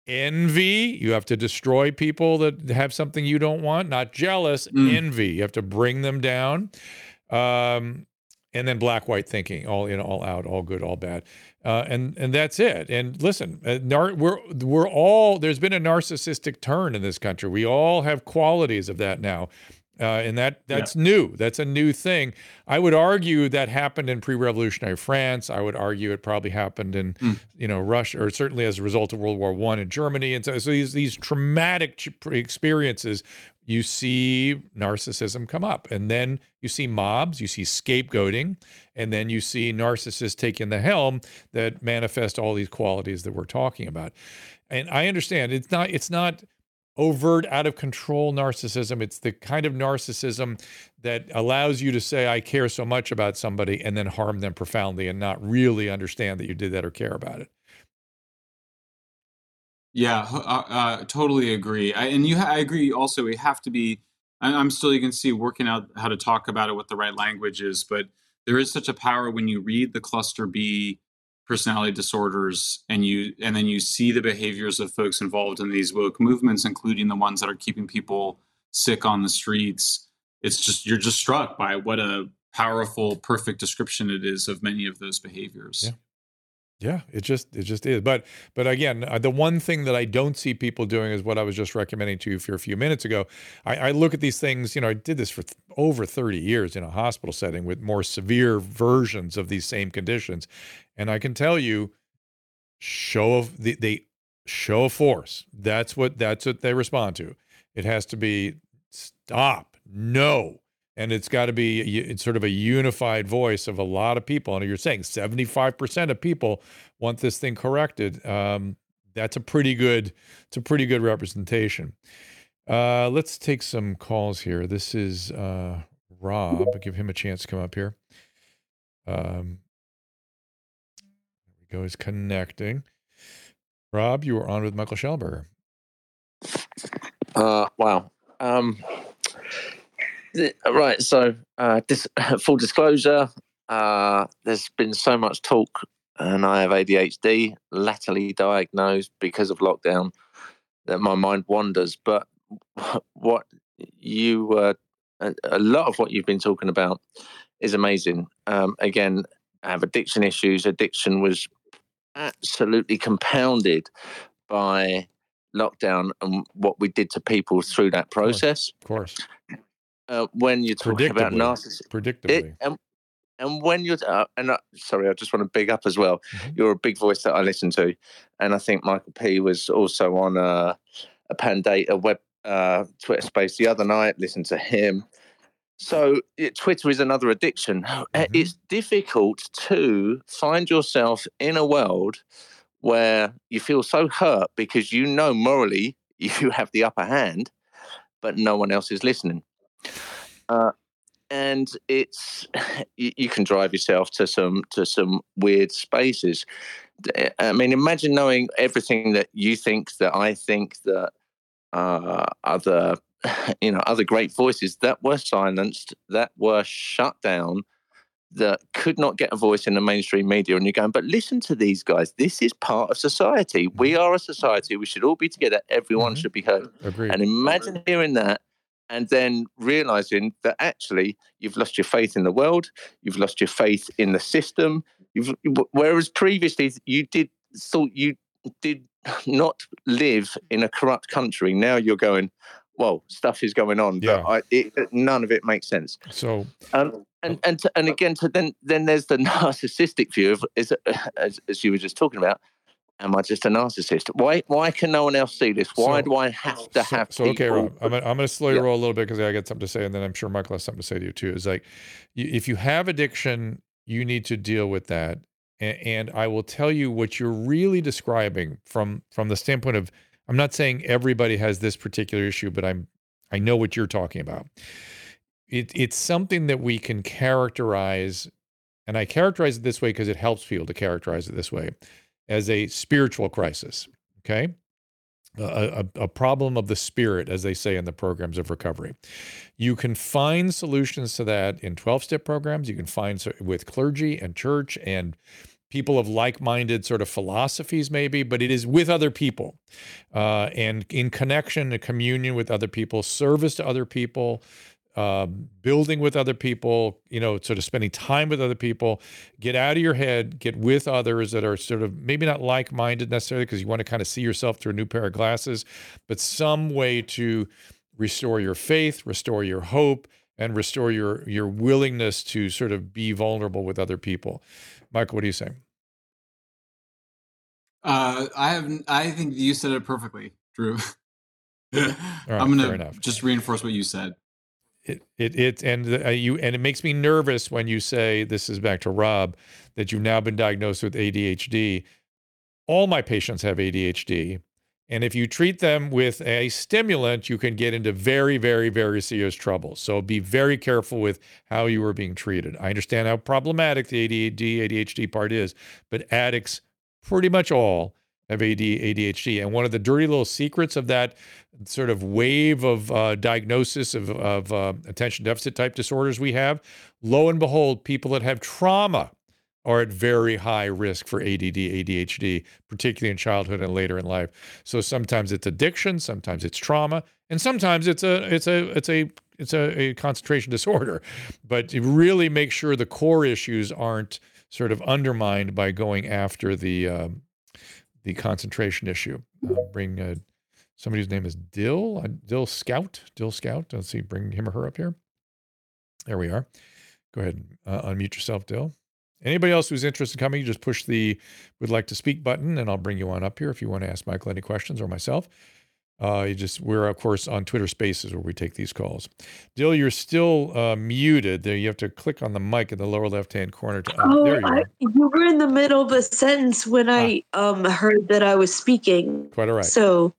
envy. You have to destroy people that have something you don't want. Not jealous, Mm. envy. You have to bring them down. Um, and then black white thinking, all in, all out, all good, all bad, uh, and and that's it. And listen, uh, nar- we're we're all there's been a narcissistic turn in this country. We all have qualities of that now. Uh, and that that's new. That's a new thing. I would argue that happened in pre-revolutionary France. I would argue it probably happened in, Mm. you know, Russia, or certainly as a result of World War One in Germany. And so, so these these traumatic experiences, you see narcissism come up, and then you see mobs, you see scapegoating, and then you see narcissists taking the helm that manifest all these qualities that we're talking about. And I understand it's not it's not overt out of control narcissism it's the kind of narcissism that allows you to say i care so much about somebody and then harm them profoundly and not really understand that you did that or care about it Yeah, uh, uh, totally agree. I, and you, I agree. Also, we have to be. I'm still, you can see, working out how to talk about it, what the right language is. But there is such a power when you read the cluster B personality disorders, and you, and then you see the behaviors of folks involved in these woke movements, including the ones that are keeping people sick on the streets. It's just you're just struck by what a powerful, perfect description it is of many of those behaviors. Yeah. Yeah, it just it just is. But but again, uh, the one thing that I don't see people doing is what I was just recommending to you for a few minutes ago. I, I look at these things. You know, I did this for th- over thirty years in a hospital setting with more severe versions of these same conditions, and I can tell you, show of the they show of force. That's what that's what they respond to. It has to be stop, no, and it's got to be it's sort of a unified voice of a lot of people. And you're saying 75% of people want this thing corrected. Um, that's a pretty good it's a pretty good representation. Uh, let's take some calls here. This is uh, Rob. Give him a chance to come up here. Um, there we go. He's connecting. Rob, you are on with Michael Shellenberger. Uh, wow. Um, right. So, uh, dis- [LAUGHS] full disclosure, uh, there's been so much talk, and I have ADHD, latterly diagnosed because of lockdown, that my mind wanders. But [LAUGHS] what you, uh, a, a lot of what you've been talking about is amazing. Um, again, I have addiction issues. Addiction was absolutely compounded by lockdown and what we did to people through that process. Of course, Uh, when you're talking about narcissism, predictably. and and when you're uh, and uh, sorry, I just want to big up as well. Mhm. You're a big voice that I listen to, and I think Michael P was also on a, a Pandata web uh, Twitter space the other night. Listened to him. So it, Twitter is another addiction. Uh, Mhm. It's difficult to find yourself in a world where you feel so hurt because you know morally [LAUGHS] you have the upper hand, but no one else is listening. Uh, and it's [LAUGHS] you, you can drive yourself to some to some weird spaces. I mean, imagine knowing everything that you think, that I think, that uh, other [LAUGHS] you know other great voices that were silenced, that were shut down, that could not get a voice in the mainstream media. And you're going, but listen to these guys. This is part of society. We are a society. We should all be together. Everyone Mhm. should be heard. Agreed. And imagine hearing that and then realizing that actually you've lost your faith in the world, you've lost your faith in the system. You've, whereas previously you did thought you did not live in a corrupt country. Now you're going, well, stuff is going on, Yeah. but I, it, none of it makes sense. so Um, and and to, and again, to then then there's the [LAUGHS] narcissistic view of is as, as you were just talking about. Am I just a narcissist? Why why can no one else see this? Why So- do I have to have so okay, Rob. I'm gonna, I'm gonna slow you Yeah. roll a little bit because I got something to say, and then I'm sure Michael has something to say to you too. Is like, if you have addiction, you need to deal with that. and, and I will tell you what you're really describing from from the standpoint of I'm not saying everybody has this particular issue, but I'm I know what you're talking about. It, it's something that we can characterize, and I characterize it this way because it helps people to characterize it this way as a spiritual crisis. Okay. A, a, a, problem of the spirit, as they say in the programs of recovery. You can find solutions to that in 12 step programs. You can find with clergy and church and people of like minded sort of philosophies, maybe, but it is with other people uh, and in connection and communion with other people, service to other people, uh, building with other people, you know, sort of spending time with other people, get out of your head, get with others that are sort of maybe not like minded necessarily because you want to kind of see yourself through a new pair of glasses, but some way to restore your faith, restore your hope, and restore your your willingness to sort of be vulnerable with other people. Michael, what do you say? Uh, I have. I think you said it perfectly, Drew. [LAUGHS] right, I'm gonna just reinforce what you said it it, it and uh, you and it makes me nervous when you say this is back to Rob that you've now been diagnosed with ADHD. All my patients have ADHD. And if you treat them with a stimulant, you can get into very, very, very serious trouble. So be very careful with how you are being treated. I understand how problematic the ADHD, ADHD part is, but addicts, pretty much all, have AD, ADHD. And one of the dirty little secrets of that sort of wave of uh, diagnosis of, of uh, attention deficit type disorders we have, lo and behold, people that have trauma are at very high risk for ADD, ADHD, particularly in childhood and later in life. So sometimes it's addiction, sometimes it's trauma, and sometimes it's a it's a it's a it's a, a concentration [LAUGHS] disorder. But really make sure the core issues aren't sort of undermined by going after the um, the concentration issue. Uh, bring uh, somebody whose name is Dill, uh, Dill Scout, Dill Scout. Let's see, bring him or her up here. There we are. Go ahead, uh, unmute yourself, Dill. Anybody else who's interested in coming, just push the would like to speak button, and I'll bring you on up here if you want to ask Michael any questions or myself. Uh, you just we're of course on Twitter Spaces where we take these calls. Dill, you're still uh, muted. There, you have to click on the mic in the lower left hand corner. To, oh, you, I, you were in the middle of a sentence when ah. I um, heard that I was speaking. Quite all right. So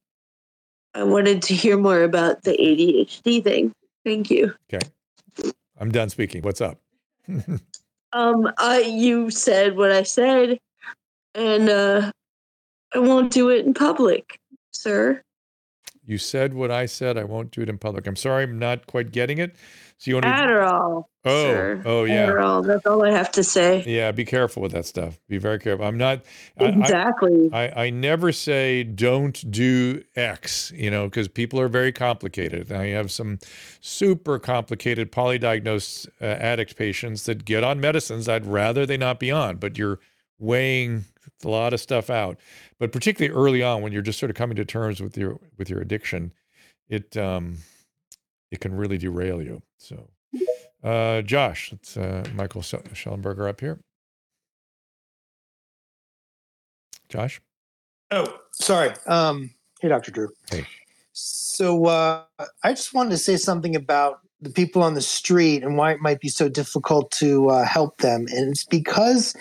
I wanted to hear more about the ADHD thing. Thank you. Okay, I'm done speaking. What's up? [LAUGHS] um, I you said what I said, and uh, I won't do it in public, sir. You said what I said. I won't do it in public. I'm sorry, I'm not quite getting it. So you want to Adderall? Oh, sir. oh yeah. Adderall. That's all I have to say. Yeah, be careful with that stuff. Be very careful. I'm not exactly. I, I, I never say don't do X. You know, because people are very complicated. I have some super complicated polydiagnosed uh, addict patients that get on medicines I'd rather they not be on. But you're weighing a lot of stuff out but particularly early on when you're just sort of coming to terms with your with your addiction, it um, it can really derail you. So, uh, Josh, let's uh, Michael Shellenberger up here. Josh. Oh, sorry. Um, hey, Dr. Drew. Hey. So uh, I just wanted to say something about the people on the street and why it might be so difficult to uh, help them, and it's because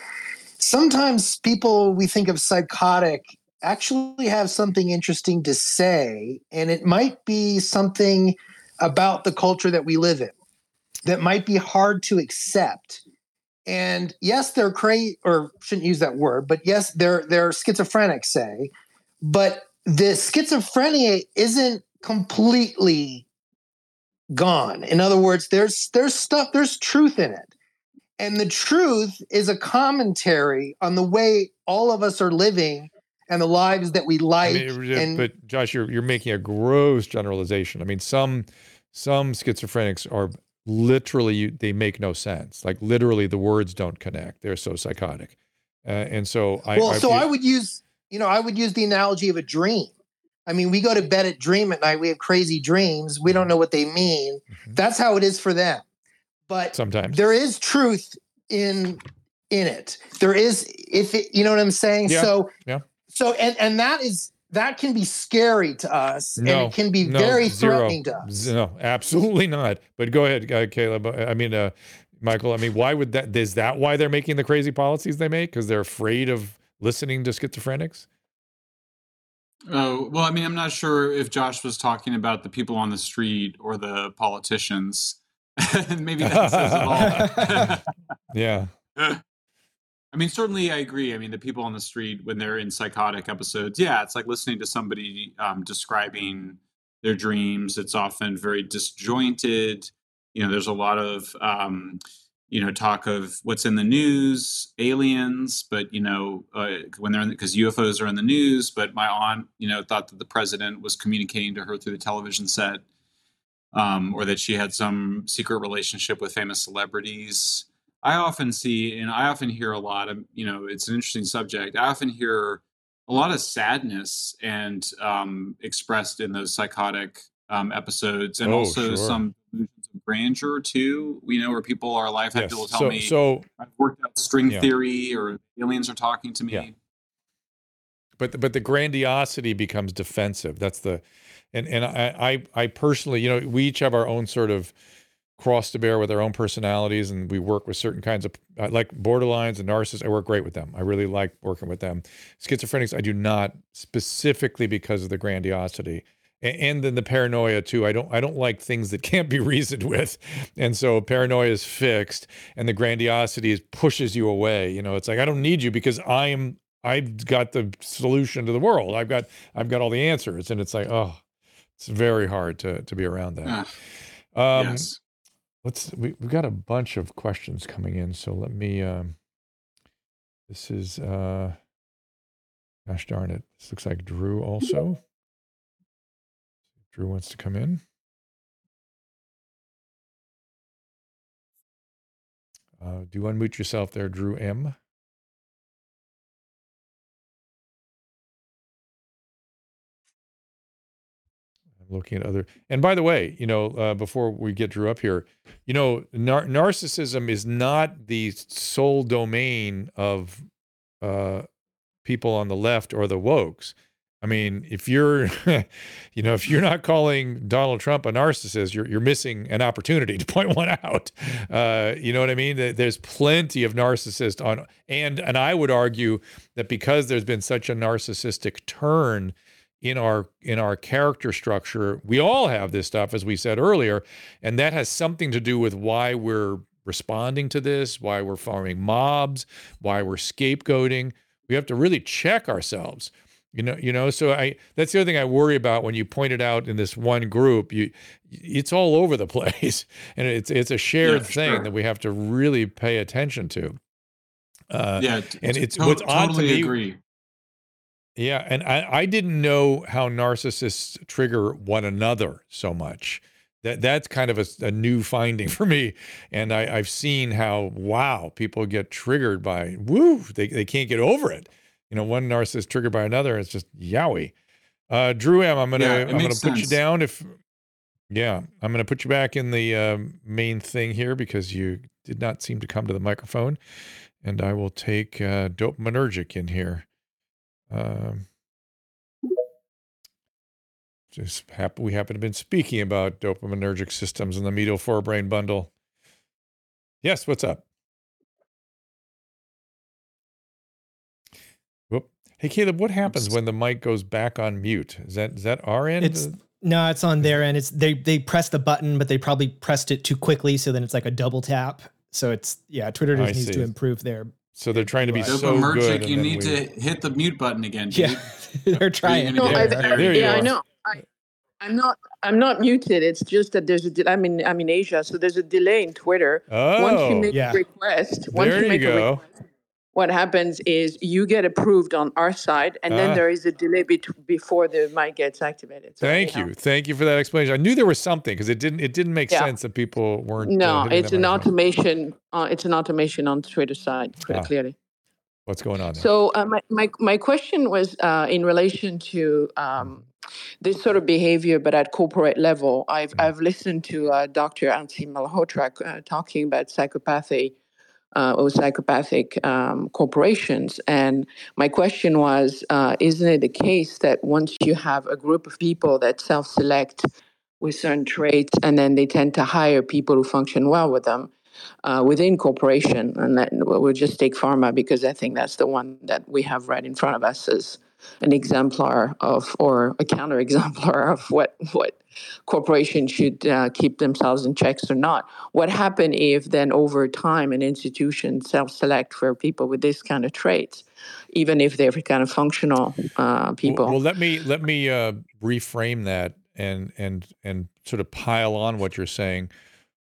sometimes people we think of psychotic actually have something interesting to say, and it might be something about the culture that we live in that might be hard to accept. And yes, they're crazy, or shouldn't use that word, but yes, they're they're schizophrenic, say, but the schizophrenia isn't completely gone. In other words, there's there's stuff, there's truth in it. And the truth is a commentary on the way all of us are living and the lives that we like. I mean, and, but Josh, you're you're making a gross generalization. I mean, some some schizophrenics are literally they make no sense. Like literally, the words don't connect. They're so psychotic. Uh, and so I well, I, so I, I would use you know I would use the analogy of a dream. I mean, we go to bed at dream at night. We have crazy dreams. We don't know what they mean. Mm-hmm. That's how it is for them but sometimes there is truth in in it. There is if it, you know what I'm saying. Yeah. So yeah. So and and that is that can be scary to us no, and it can be no, very zero. threatening to us. No, absolutely not. But go ahead, uh, Caleb. I mean, uh, Michael? I mean, why would that? Is that why they're making the crazy policies they make? Because they're afraid of listening to schizophrenics? Oh, well, I mean, I'm not sure if Josh was talking about the people on the street or the politicians. [LAUGHS] Maybe that says it all. [LAUGHS] yeah. [LAUGHS] I mean, certainly I agree. I mean, the people on the street when they're in psychotic episodes, yeah, it's like listening to somebody um, describing their dreams. It's often very disjointed. You know, there's a lot of um, you know talk of what's in the news aliens but you know uh, when they're in because ufos are in the news but my aunt you know thought that the president was communicating to her through the television set um, or that she had some secret relationship with famous celebrities i often see and i often hear a lot of you know it's an interesting subject i often hear a lot of sadness and um, expressed in those psychotic um, episodes and Oh, also sure. some grandeur too you know where people are alive have Yes. people tell So, me so, i've worked out string Yeah. theory or aliens are talking to me Yeah. but the, but the grandiosity becomes defensive. That's the, and and I I personally, you know, we each have our own sort of cross to bear with our own personalities, and we work with certain kinds of like borderlines and narcissists. I work great with them. I really like working with them. Schizophrenics, I do not specifically because of the grandiosity. A- And then the paranoia too. I don't. I don't like things that [LAUGHS] can't be reasoned with, and so paranoia is fixed, and the grandiosity is pushes you away. You know, it's like I don't need you because I'm I've got the solution to the world. I've got I've got all the answers, and it's like oh, it's very hard to to be around that. Ah, Um, yes let's we, we've got a bunch of questions coming in, so let me. Um, this is uh, gosh darn it! This looks like Drew also. Drew wants to come in. Uh, do you unmute yourself there, Drew M? Looking at other. And by the way, you know, uh, before we get Drew up here, you know, nar- narcissism is not the sole domain of uh, people on the left or the wokes. I mean, if you're, [LAUGHS] you know, if you're not calling Donald Trump a narcissist, you're you're missing an opportunity to [LAUGHS] point one out. Uh, you know what I mean? There- There's plenty of narcissists on, and and I would argue that because there's been such a narcissistic turn in our in our character structure, we all have this stuff, as we said earlier, and that has something to do with why we're responding to this, why we're forming mobs, why we're scapegoating. We have to really check ourselves. You know, you know. So I that's the other thing I worry about when you point it out in this one group. You, it's all over the [LAUGHS] place, and it's it's a shared for thing sure. that we have to really pay attention to. Uh, yeah t- and t- it's to- what's odd to totally me- agree yeah, and I, I didn't know how narcissists trigger one another so much. That that's kind of a, a new finding [LAUGHS] for me, and I, I've seen how wow people get triggered by woo they they can't get over it. You know, one narcissist triggered by another, it's just yowie. Uh, Drew M, I'm gonna Yeah, I'm gonna put you down if yeah I'm gonna put you back in the um, main thing here because you did not seem to come to the microphone, and I will take uh, dopaminergic in here. Um, just happen we happen to have been speaking about dopaminergic systems in the medial forebrain bundle. Yes, what's up? Whoop. Hey Caleb, what happens when the mic goes back on mute? Is that is that our end? It's no, it's on their end. It's they they pressed the button, but they probably pressed it too quickly, so then it's like a double tap. So it's yeah, Twitter I just needs see. to improve their so they're trying to be So so Dopaminergic, good. and you need we- to hit the mute button again dude. yeah, [LAUGHS] they're trying. No, get I, it? There you yeah, I know. I, I'm not. I'm not muted. It's just that there's a. De- I'm in. I'm in Asia, so there's a delay in Twitter. once you Oh, make yeah. a request, once There you you make go. a request, what happens is you get approved on our side, and Ah. then there is a delay bet- before the mic gets activated. So thank you, thank you for that explanation. I knew there was something because it didn't it didn't make Yeah. sense that people weren't. uh, No, hitting it's an automation. Uh, it's an automation on Twitter side, pretty Ah. clearly. What's going on there? So uh, my, my my question was uh, in relation to um, this sort of behavior, but at corporate level. I've Mm. I've listened to uh, Dr. Aseem Malhotra uh, talking about psychopathy uh, or psychopathic um, corporations, and my question was: uh, Isn't it the case that once you have a group of people that self-select with certain traits, and then they tend to hire people who function well with them? uh, within corporation. And that we'll just take pharma because I think that's the one that we have right in front of us as an exemplar of, or a counter exemplar of what what corporations should uh, keep themselves in checks or not. What happened if then over time an institution self-select for people with this kind of traits, even if they're kind of functional uh, people? Well, well, let me let me uh, reframe that and and and sort of pile on what you're saying.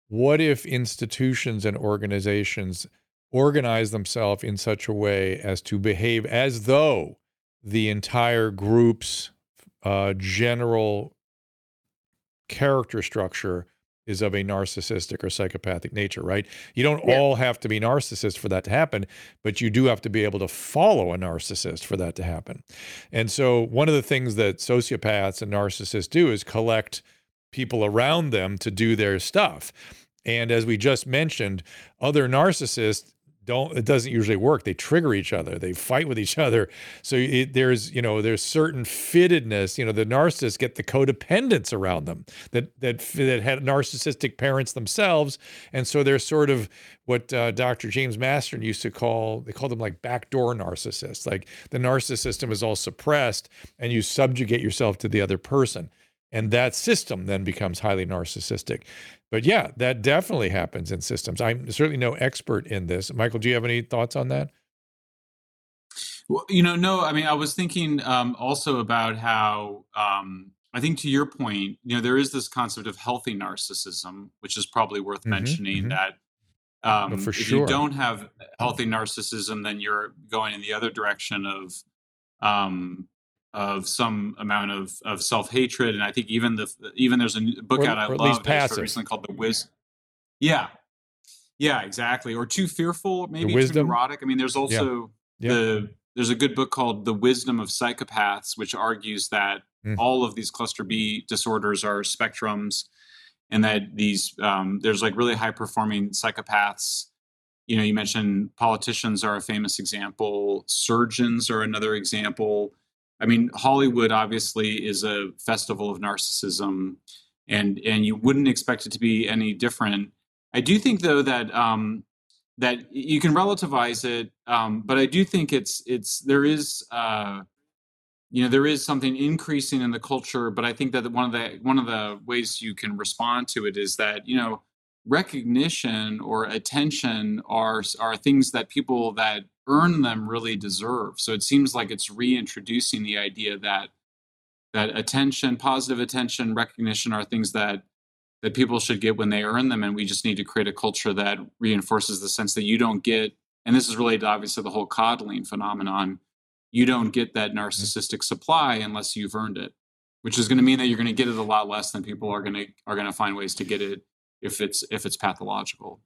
What if institutions and organizations organize themselves in such a way as to behave as though the entire group's uh, general character structure is of a narcissistic or psychopathic nature, right? You don't yeah. all have to be narcissists for that to happen, but you do have to be able to follow a narcissist for that to happen. And so, one of the things that sociopaths and narcissists do is collect people around them to do their stuff. And as we just mentioned, other narcissists don't it doesn't usually work. They trigger each other. They fight with each [LAUGHS] other. So it, there's you know there's certain fittedness you know the narcissists get the codependents around them that that that had narcissistic parents themselves. And so they're sort of what uh, dr james masterson used to call they called them like backdoor narcissists. Like the narcissist system is all suppressed and you subjugate yourself to the other person. And that system then becomes highly narcissistic but yeah, that definitely happens in systems. I'm certainly no expert in this. Michael, do you have any thoughts on that? Well, you know, no. I mean, I was thinking um, also about how um, I think to your point, you know, there is this concept of healthy narcissism, which is probably worth mm-hmm, mentioning. Mm-hmm. That um, if sure. you don't have healthy narcissism, then you're going in the other direction of um, of some amount of of self hatred, and I think even the even there's a book or, out I love recently called The Wiz. Yeah, yeah, exactly. Or too fearful, maybe too neurotic. I mean, there's also yeah. Yeah. the there's a good book called The Wisdom of Psychopaths, which argues that mm. all of these cluster B disorders are spectrums, and that these um, there's like really high performing psychopaths. You know, you mentioned politicians are a famous example. Surgeons are another example I mean, Hollywood obviously is a festival of narcissism, and and you wouldn't expect it to be any different. I do think though that um, that you can relativize it, um, but I do think it's it's there is uh, you know there is something increasing in the culture. But I think that one of the one of the ways you can respond to it is that you know recognition or attention are are things that people that earn them really deserve. So it seems like it's reintroducing the idea that that attention, positive attention, recognition are things that that people should get when they earn them, and we just need to create a culture that reinforces the sense that you don't get. And this is related obviously to the whole coddling phenomenon. You don't get that mm-hmm. narcissistic supply unless you've earned it, which is going to mean that you're going to get it a lot less than people are going to are going to find ways to get it if it's if it's pathological.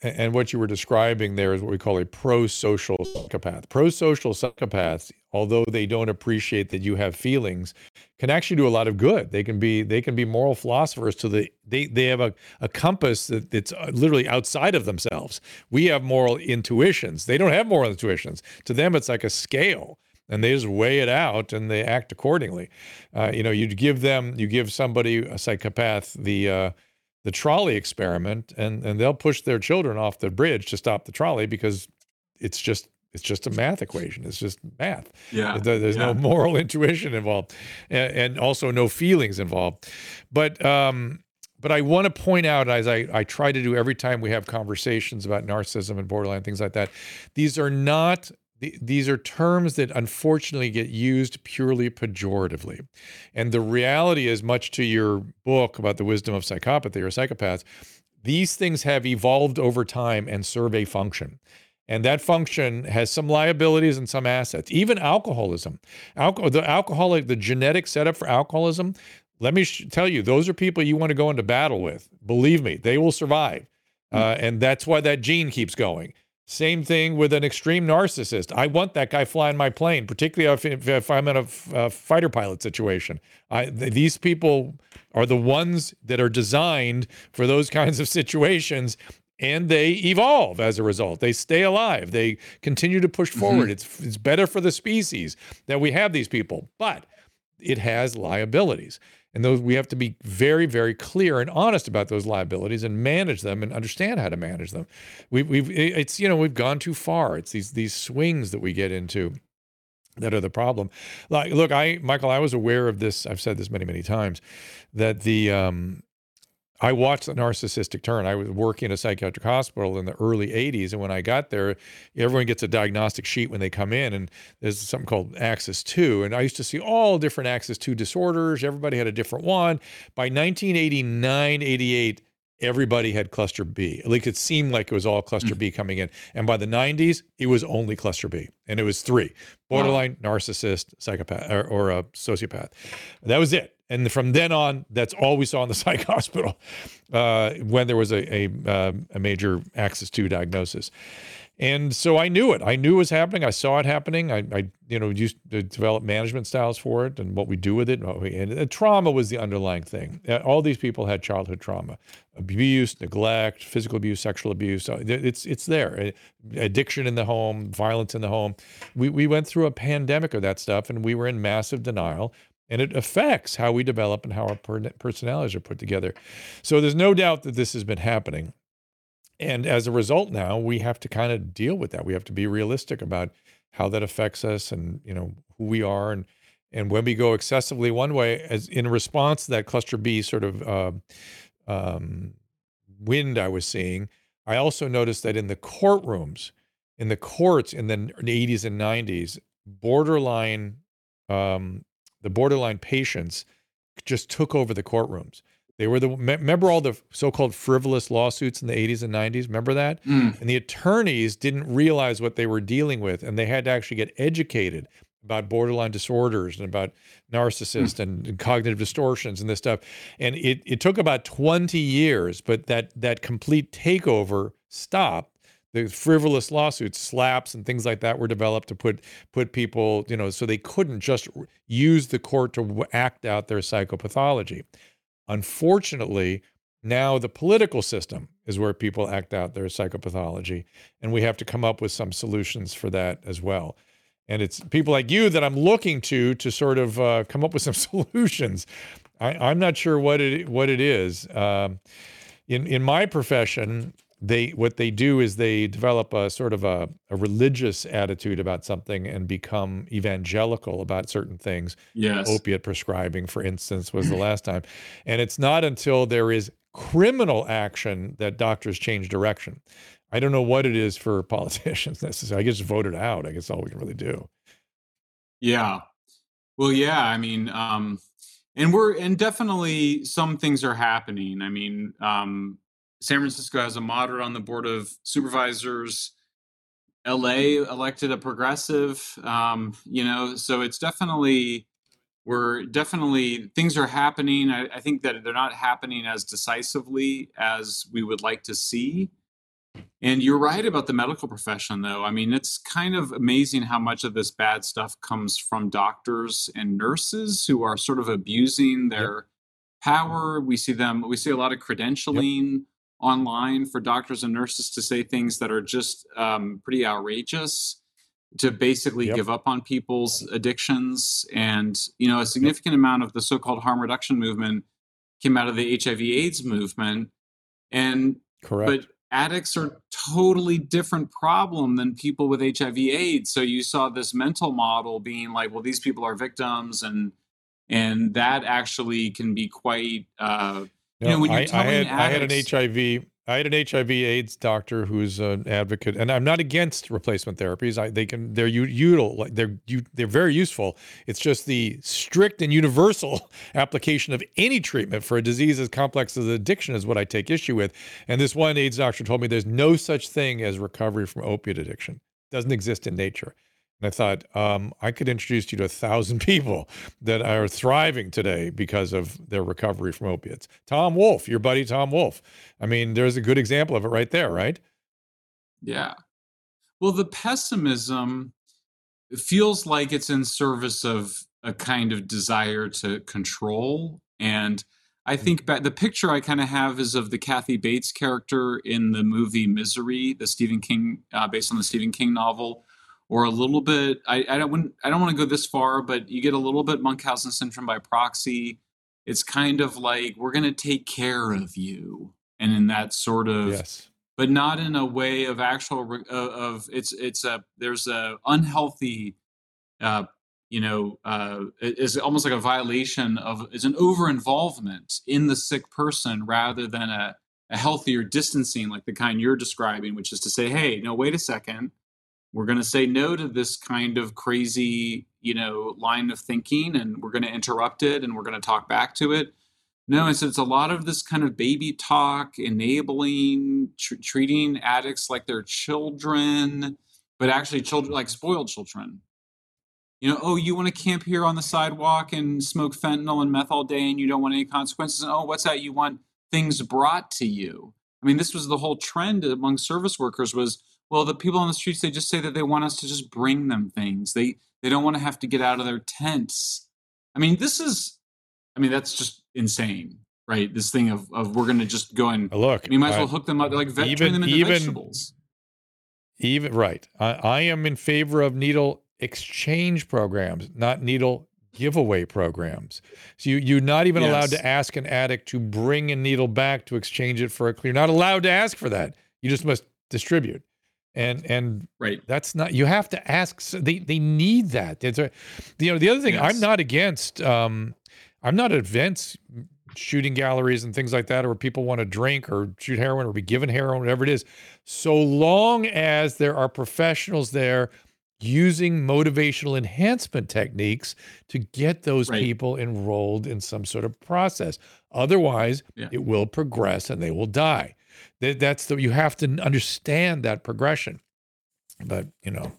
And what you were describing there is what we call a pro-social psychopath. Pro-social psychopaths, although they don't appreciate that you have feelings, can actually do a lot of good. They can be they can be moral philosophers to the they they have a, a compass that, that's uh, literally outside of themselves. We have moral intuitions. They don't have moral intuitions. To them, it's like a scale and they just weigh it out and they act accordingly. Uh, you know, you give them, you give somebody a psychopath the uh, the trolley experiment and and they'll push their children off the bridge to stop the trolley because it's just it's just a math equation. It's just math. Yeah there's yeah. no moral [LAUGHS] intuition involved and, also no feelings involved. But um but I want to point out, as I, I try to do every time we have conversations about narcissism and borderline, things like that, these are not these are terms that unfortunately get used purely pejoratively. And the reality is, much to your book about the wisdom of psychopathy or psychopaths, these things have evolved over time and serve a function. And that function has some liabilities and some assets. Even alcoholism, Alco- the alcoholic, the genetic setup for alcoholism. Let me sh- tell you, those are people you want to go into battle with. Believe me, they will survive, uh, and that's why that gene keeps going. Same thing with an extreme narcissist. I want that guy flying my plane, particularly if, if, if I'm in a, a, fighter pilot situation. I, th- these people are the ones that are designed for those [LAUGHS] kinds of situations, and they evolve as a result. They stay alive. They continue to push forward. Mm-hmm. It's it's better for the species that we have these people. But it has liabilities. And those we have to be very, very clear and honest about those liabilities and manage them and understand how to manage them. We've, we've it's you know we've gone too far. It's these these swings that we get into that are the problem. Like, look, I Michael, I was aware of this. I've said this many, many times that the um, I watched the narcissistic turn. I was working in a psychiatric hospital in the early 80s. And when I got there, everyone gets a diagnostic sheet when they come in, and there's something called Axis 2. And I used to see all different Axis 2 disorders. Everybody had a different one. By 1989, 88, everybody had cluster B. At least it seemed like it was all cluster mm. B coming in. And by the 90s, it was only cluster B. And it was three borderline, wow. narcissist, psychopath, or, or a sociopath. That was it. And from then on, that's all we saw in the [LAUGHS] psych hospital uh, when there was a, a, uh, a major Axis 2 diagnosis. And so I knew it. I knew it was happening. I saw it happening. I, I you know, used to develop management styles for it and what we do with it. And trauma was the underlying thing. Uh, all these people had childhood trauma, abuse, neglect, physical abuse, sexual abuse. Uh, it's it's there. Addiction in the home, violence in the home. We we went through a pandemic of that stuff, and we were in massive denial and it affects how we develop and how our personalities are put together. So there's no doubt that this has been happening. And as a result now, we have to kind of deal with that. We have to be realistic about how that affects us and, you know, who we are and and when we go excessively one way as in response to that cluster B sort of uh, um, wind I was seeing, I also noticed that in the courtrooms, in the courts in the 80s and 90s, borderline um, the borderline patients just took over the courtrooms. They were the remember all the so-called frivolous lawsuits in the 80s and 90s. Remember that? Mm. And the attorneys didn't realize what they were dealing with, and they had to actually get educated about borderline disorders and about narcissists mm. and, and, cognitive distortions and this stuff. And it it took about 20 years, but that that complete takeover stopped the frivolous lawsuits, SLAPPs and things like that were developed to put put people, you know, so they couldn't just use the court to act out their psychopathology. Unfortunately, now the political system is where people act out their psychopathology, and we have to come up with some solutions for that as well. And it's people like you that I'm looking to to sort of uh, come up with some [LAUGHS] solutions. I, am not sure what it what it is. Um, in in my profession, they what they do is they develop a sort of a, a religious attitude about something and become evangelical about certain things. Yes. Opiate prescribing, for instance, was the last time. And it's not until there is criminal action that doctors change direction. I don't know what it is for [LAUGHS] politicians necessarily. I guess voted out. I guess all we can really do. Yeah. Well, yeah. I mean, um, and we're and definitely some things are happening. I mean, um, San Francisco has a moderate on the board of supervisors. LA elected a progressive. Um, you know, so it's definitely we're definitely things are happening. I, I, think that they're not happening as decisively as we would like to see. And you're right about the medical profession, though. I mean, it's kind of amazing how much of this bad stuff comes from doctors and nurses who are sort of abusing their yep. power. We see them. We see a lot of credentialing. Yep online for doctors and nurses to say things that are just um, pretty outrageous to basically yep. give up on people's addictions and you know a significant yep. amount of the so-called harm reduction movement came out of the hiv aids movement and correct but addicts are totally different problem than people with hiv aids so you saw this mental model being like well these people are victims and and that actually can be quite uh, no, you know, when you're I, I had addicts, I had an HIV I had an HIV AIDS doctor who's an advocate, and I'm not against replacement therapies. I, they can they're util they're you, they're very useful. It's just the strict and universal [LAUGHS] application of any treatment for a disease as complex as addiction is what I take issue with. And this one AIDS doctor told me there's no such thing as recovery from opiate addiction. It doesn't exist in nature. And I thought, um, I could introduce you to a thousand [LAUGHS] people that are thriving today because of their recovery from opiates. Tom Wolf, your buddy Tom Wolf. I mean, there's a good example of it right there, right? Yeah. Well, the pessimism feels like it's in service of a kind of desire to control. And I mm. think back, the picture I kind of have is of the Kathy Bates character in the movie Misery, the Stephen King, uh, based on the Stephen King novel or a little bit. I, I don't I don't want to go this far, but you get a little bit Munchausen syndrome by proxy. It's kind of like we're going to take care of you, and in that sort of yes but not in a way of actual uh, of it's it's a there's a unhealthy uh, you know uh, is almost like a violation of is an over involvement in the sick person rather than a, a healthier distancing like the kind you're describing which is to say hey no wait a second we're going to say no to this kind of crazy you know line of thinking and we're going to interrupt it and we're going to talk back to it no, it's, it's a lot of this kind of baby talk, enabling, tr- treating addicts like they're children, but actually children like spoiled children. You know, oh, you want to camp here on the sidewalk and smoke fentanyl and meth all day and you don't want any consequences. And, oh, what's that? You want things brought to you. I mean, this was the whole trend among service workers was, well, the people on the streets, they just say that they want us to just bring them things. They they don't want to have to get out of their tents. I mean, this is I mean, that's just insane, right? This thing of, of we're going to just go and look. We might as well hook them up, like even, turn them into even, vegetables. Even right, I, I am in favor of needle exchange programs, not needle giveaway programs. So you you're not even yes. allowed to ask an addict to bring a needle back to exchange it for a clear. Not allowed to ask for that. You just must distribute. And and right, that's not. You have to ask. so They they need that. It's a, you know, the other thing. Yes. I'm not against. Um, I'm not events, shooting galleries and things like that, or people want to drink or shoot heroin or be given heroin, whatever it is, so long as there are professionals there using motivational enhancement techniques to get those right. people enrolled in some sort of process. Otherwise, yeah. it will progress and they will die. That's the you have to understand that progression. But you know,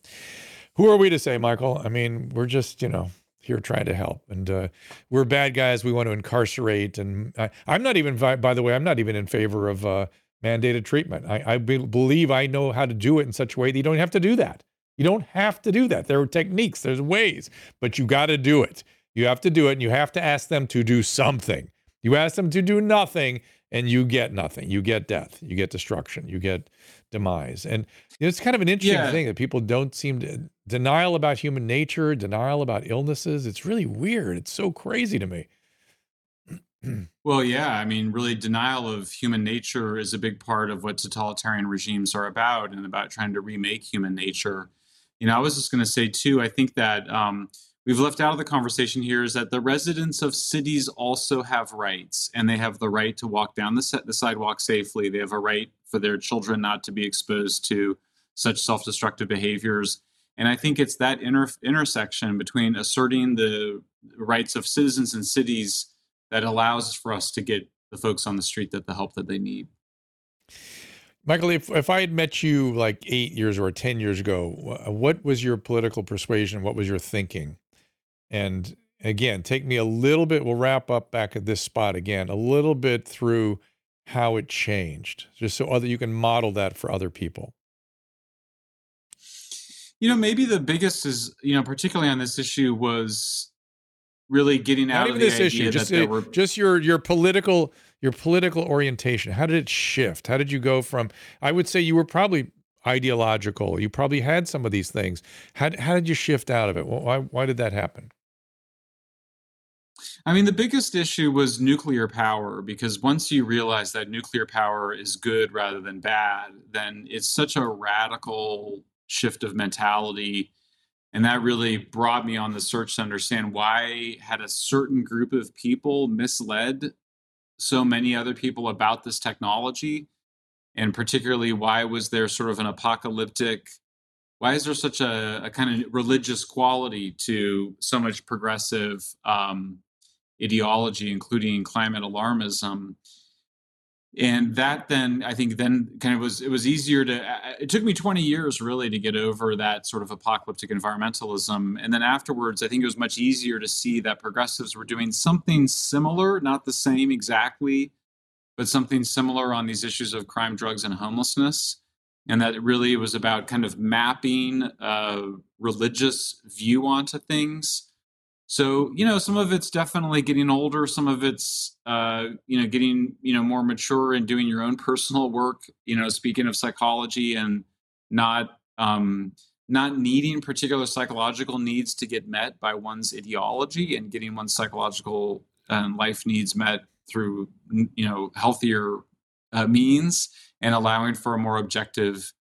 who are we to say, Michael? I mean, we're just you know here trying to help. And uh, we're bad guys. We want to incarcerate. And I, am not even, by the way, I'm not even in favor of uh, mandated treatment. I, I be, believe I know how to do it in such a way that you don't have to do that. You don't have to do that. There are techniques, there's ways, but you got to do it. You have to do it, and you have to ask them to do something. You ask them to do nothing, and you get nothing. You get death. You get destruction. You get demise. And it's kind of an interesting yeah. thing that people don't seem to denial about human nature, denial about illnesses. It's really weird. It's so crazy to me. [CLEARS THROAT] well, yeah. I mean, really, denial of human nature is a big part of what totalitarian regimes are about and about trying to remake human nature. You know, I was just going to say, too, I think that um, we've left out of the conversation here is that the residents of cities also have rights and they have the right to walk down the, the sidewalk safely. They have a right for their children not to be exposed to such self destructive behaviors. And I think it's that inter- intersection between asserting the rights of citizens and cities that allows for us to get the folks on the street that the help that they need. Michael, if, if I had met you like eight years or 10 years ago, what was your political persuasion? What was your thinking? And again, take me a little bit, we'll wrap up back at this spot again, a little bit through how it changed, just so other you can model that for other people. You know, maybe the biggest is, you know, particularly on this issue was really getting out Not of this issue, just, it, were... just your your political your political orientation. How did it shift? How did you go from? I would say you were probably ideological. You probably had some of these things. How how did you shift out of it? Why why did that happen? I mean, the biggest issue was nuclear power because once you realize that nuclear power is good rather than bad, then it's such a radical shift of mentality. And that really brought me on the search to understand why had a certain group of people misled so many other people about this technology? And particularly why was there sort of an apocalyptic why is there such a, a kind of religious quality to so much progressive um, ideology including climate alarmism. And that then i think then kind of was it was easier to it took me 20 years really to get over that sort of apocalyptic environmentalism. And then afterwards i think it was much easier to see that progressives were doing something similar not the same exactly but something similar on these issues of crime drugs and homelessness. And that really was about kind of mapping a religious view onto things so you know some of it's definitely getting older some of it's uh, you know getting you know more mature and doing your own personal work you know speaking of psychology and not um, not needing particular psychological needs to get met by one's ideology and getting one's psychological and life needs met through you know healthier uh, means and allowing for a more objective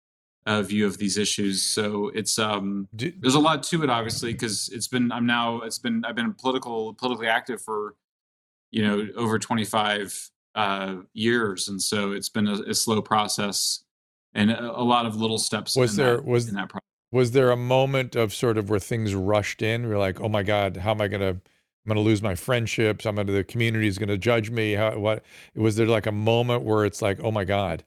uh, view of these issues. So it's um, there's a lot to it, obviously, because it's been I'm now it's been I've been political politically active for you know over 25 uh, years, and so it's been a, a slow process and a, a, lot of little steps. Was there that, was in that process. was there a moment of sort of where things rushed in? You're like, oh my god, how am I gonna I'm going to lose my friendships. I'm going to, the community is going to judge me. How, what was there like a moment where it's like, oh my God,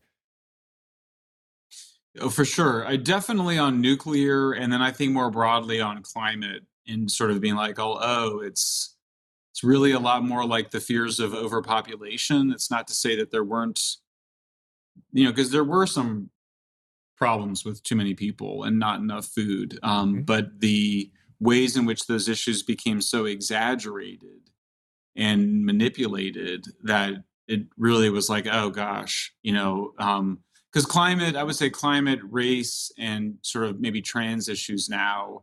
Oh, for sure. I definitely on nuclear, and then I think more broadly on climate, and sort of being like, oh, oh, it's it's really a lot more like the fears of overpopulation. It's not to say that there weren't, you know, because there were some problems with too many people and not enough food. Um, mm-hmm. But the ways in which those issues became so exaggerated and manipulated that it really was like, oh gosh, you know, um, because climate, I would say climate, race, and sort of maybe trans issues now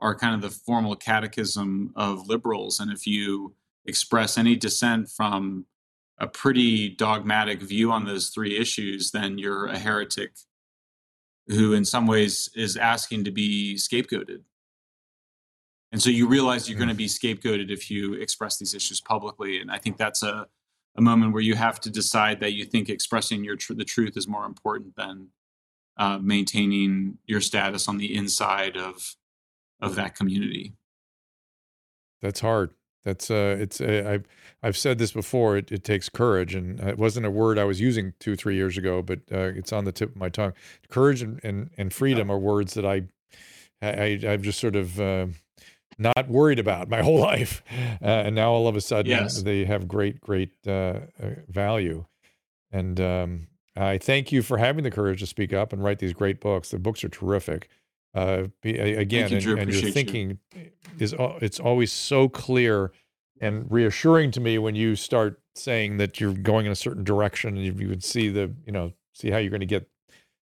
are kind of the formal catechism of liberals. And if you express any dissent from a pretty dogmatic view on those three issues, then you're a heretic who, in some ways, is asking to be scapegoated. And so you realize you're going to mm-hmm. be scapegoated if you express these issues publicly. And I think that's a a moment where you have to decide that you think expressing your tr- the truth is more important than uh, maintaining your status on the inside of of that community. That's hard. That's uh, it's uh, I've I've said this before. It, it takes courage, and it wasn't a word I was using two three years ago, but uh, it's on the tip of my tongue. Courage and and, and freedom are words that I, I I've just sort of uh, not worried about my whole [LAUGHS] life. Uh, and now all of a sudden yes. they have great, great uh, uh, value. And um, I thank you for having the courage to speak up and write these great books. The books are terrific. Uh, again, you, and, and, your thinking you. is it's always so clear and reassuring to me when you start saying that you're going in a certain direction and you, you would see the you know see how you're going to get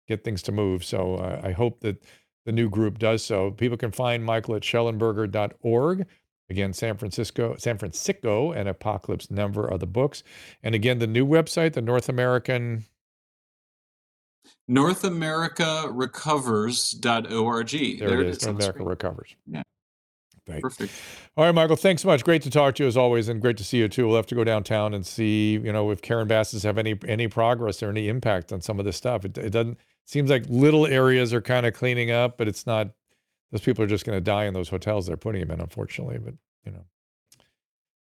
get things to move. So uh, I hope that the new group does so. People can find Michael at shellenberger.org. Again, San Fransicko, San Fransicko and Apocalypse Never are the books. And again, the new website, the North American North America Recovers.org. There, there it is. North America Recovers. Yeah. Right. Perfect. All right, Michael. Thanks so much. Great to talk to you as always, and great to see you too. We'll have to go downtown and see, you know, if Karen Basses have any any progress or any impact on some of this stuff. It, it doesn't seems like little areas are kind of cleaning up, but it's not. Those people are just going to die in those hotels they're putting them in, unfortunately. But you know,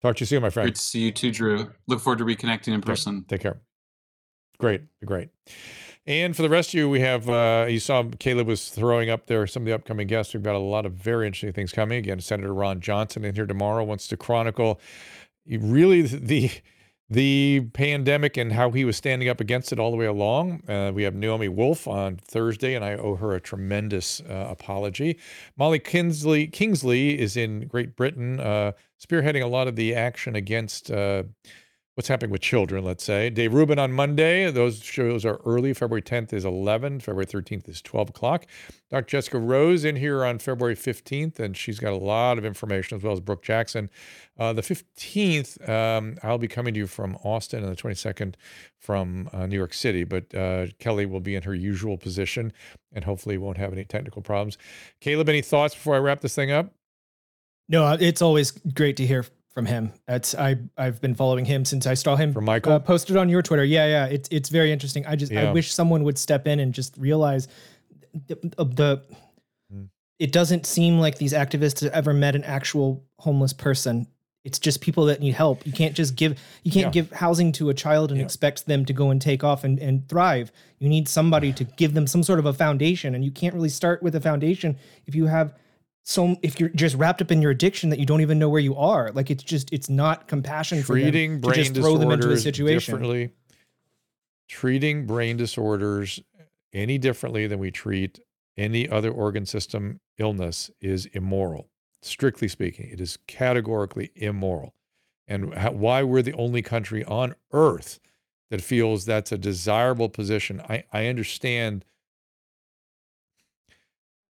talk to you soon, my friend. Great to see you too, Drew. Look forward to reconnecting in person. Take care. Great, great. And for the rest of you, we have uh, you saw Caleb was throwing up there some of the upcoming guests. We've got a lot of very interesting things coming. Again, Senator Ron Johnson in here tomorrow wants to chronicle really the the pandemic and how he was standing up against it all the way along. Uh, we have Naomi Wolf on Thursday, and I owe her a tremendous uh, apology. Molly Kingsley, Kingsley is in Great Britain, uh, spearheading a lot of the action against uh, what's happening with children, let's say. Dave Rubin on Monday. Those shows are early. February 10th is 11. February 13th is 12 o'clock. Dr. Jessica Rose in here on February 15th, and she's got a lot of information as well as Brook Jackson. Uh, the 15th, um, I'll be coming to you from Austin, and the 22nd from uh, New York City. But uh, Kelly will be in her usual position and hopefully won't have any technical problems. Caleb, any thoughts before I wrap this thing up? No, it's always great to hear from him. That's I I've been following him since I saw him from Michael uh, posted on your Twitter. Yeah, yeah, it's it's very interesting. I just yeah. I wish someone would step in and just realize the, the mm. it doesn't seem like these activists have ever met an actual homeless person. It's just people that need help. You can't just give you can't yeah. give housing to a child and yeah. expect them to go and take off and, and thrive. You need somebody to give them some sort of a foundation. And you can't really start with a foundation if you have so if you're just wrapped up in your addiction that you don't even know where you are like it's just it's not compassion treating for them to just throw them into a situation. differently. Treating brain disorders any differently than we treat any other organ system illness is immoral. Strictly speaking it is categorically immoral. And how, why we're the only country on earth that feels that's a desirable position i, I understand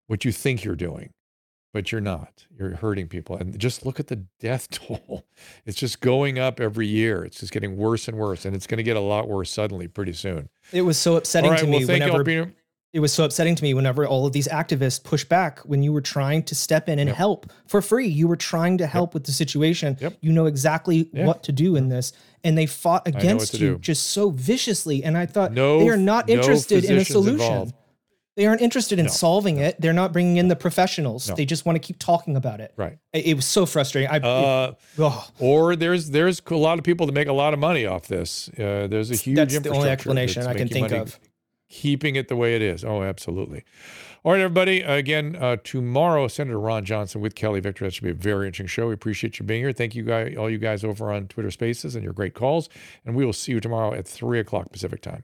what you think you're doing, but you're not. You're hurting people. And just look at the death [LAUGHS] toll. It's just going up every year. It's just getting worse and worse. And it's going to get a lot worse suddenly pretty soon. It was so upsetting right, to well, me whenever it was so upsetting to me whenever all of these activists push back when you were trying to step in and yep. help for free. You were trying to help yep. with the situation. Yep. You know exactly what to do in this. And they fought against you do. just so viciously. And I thought no, they are not interested no in a solution. Involved. They aren't interested in no. solving it. They're not bringing in the professionals. They just want to keep talking about it. Right. It, it was so frustrating. I, uh, it, oh. Or there's there's a lot of people that make a lot of money off this. Uh, there's a huge. That's the only explanation I can think of keeping it the way it is. Oh, absolutely. All right, everybody. Again, uh, tomorrow, Senator Ron Johnson with Kelly Victory. That should be a very interesting show. We appreciate you being here. Thank you, guys, all you guys over on Twitter Spaces and your great calls. And we will see you tomorrow at three o'clock Pacific time.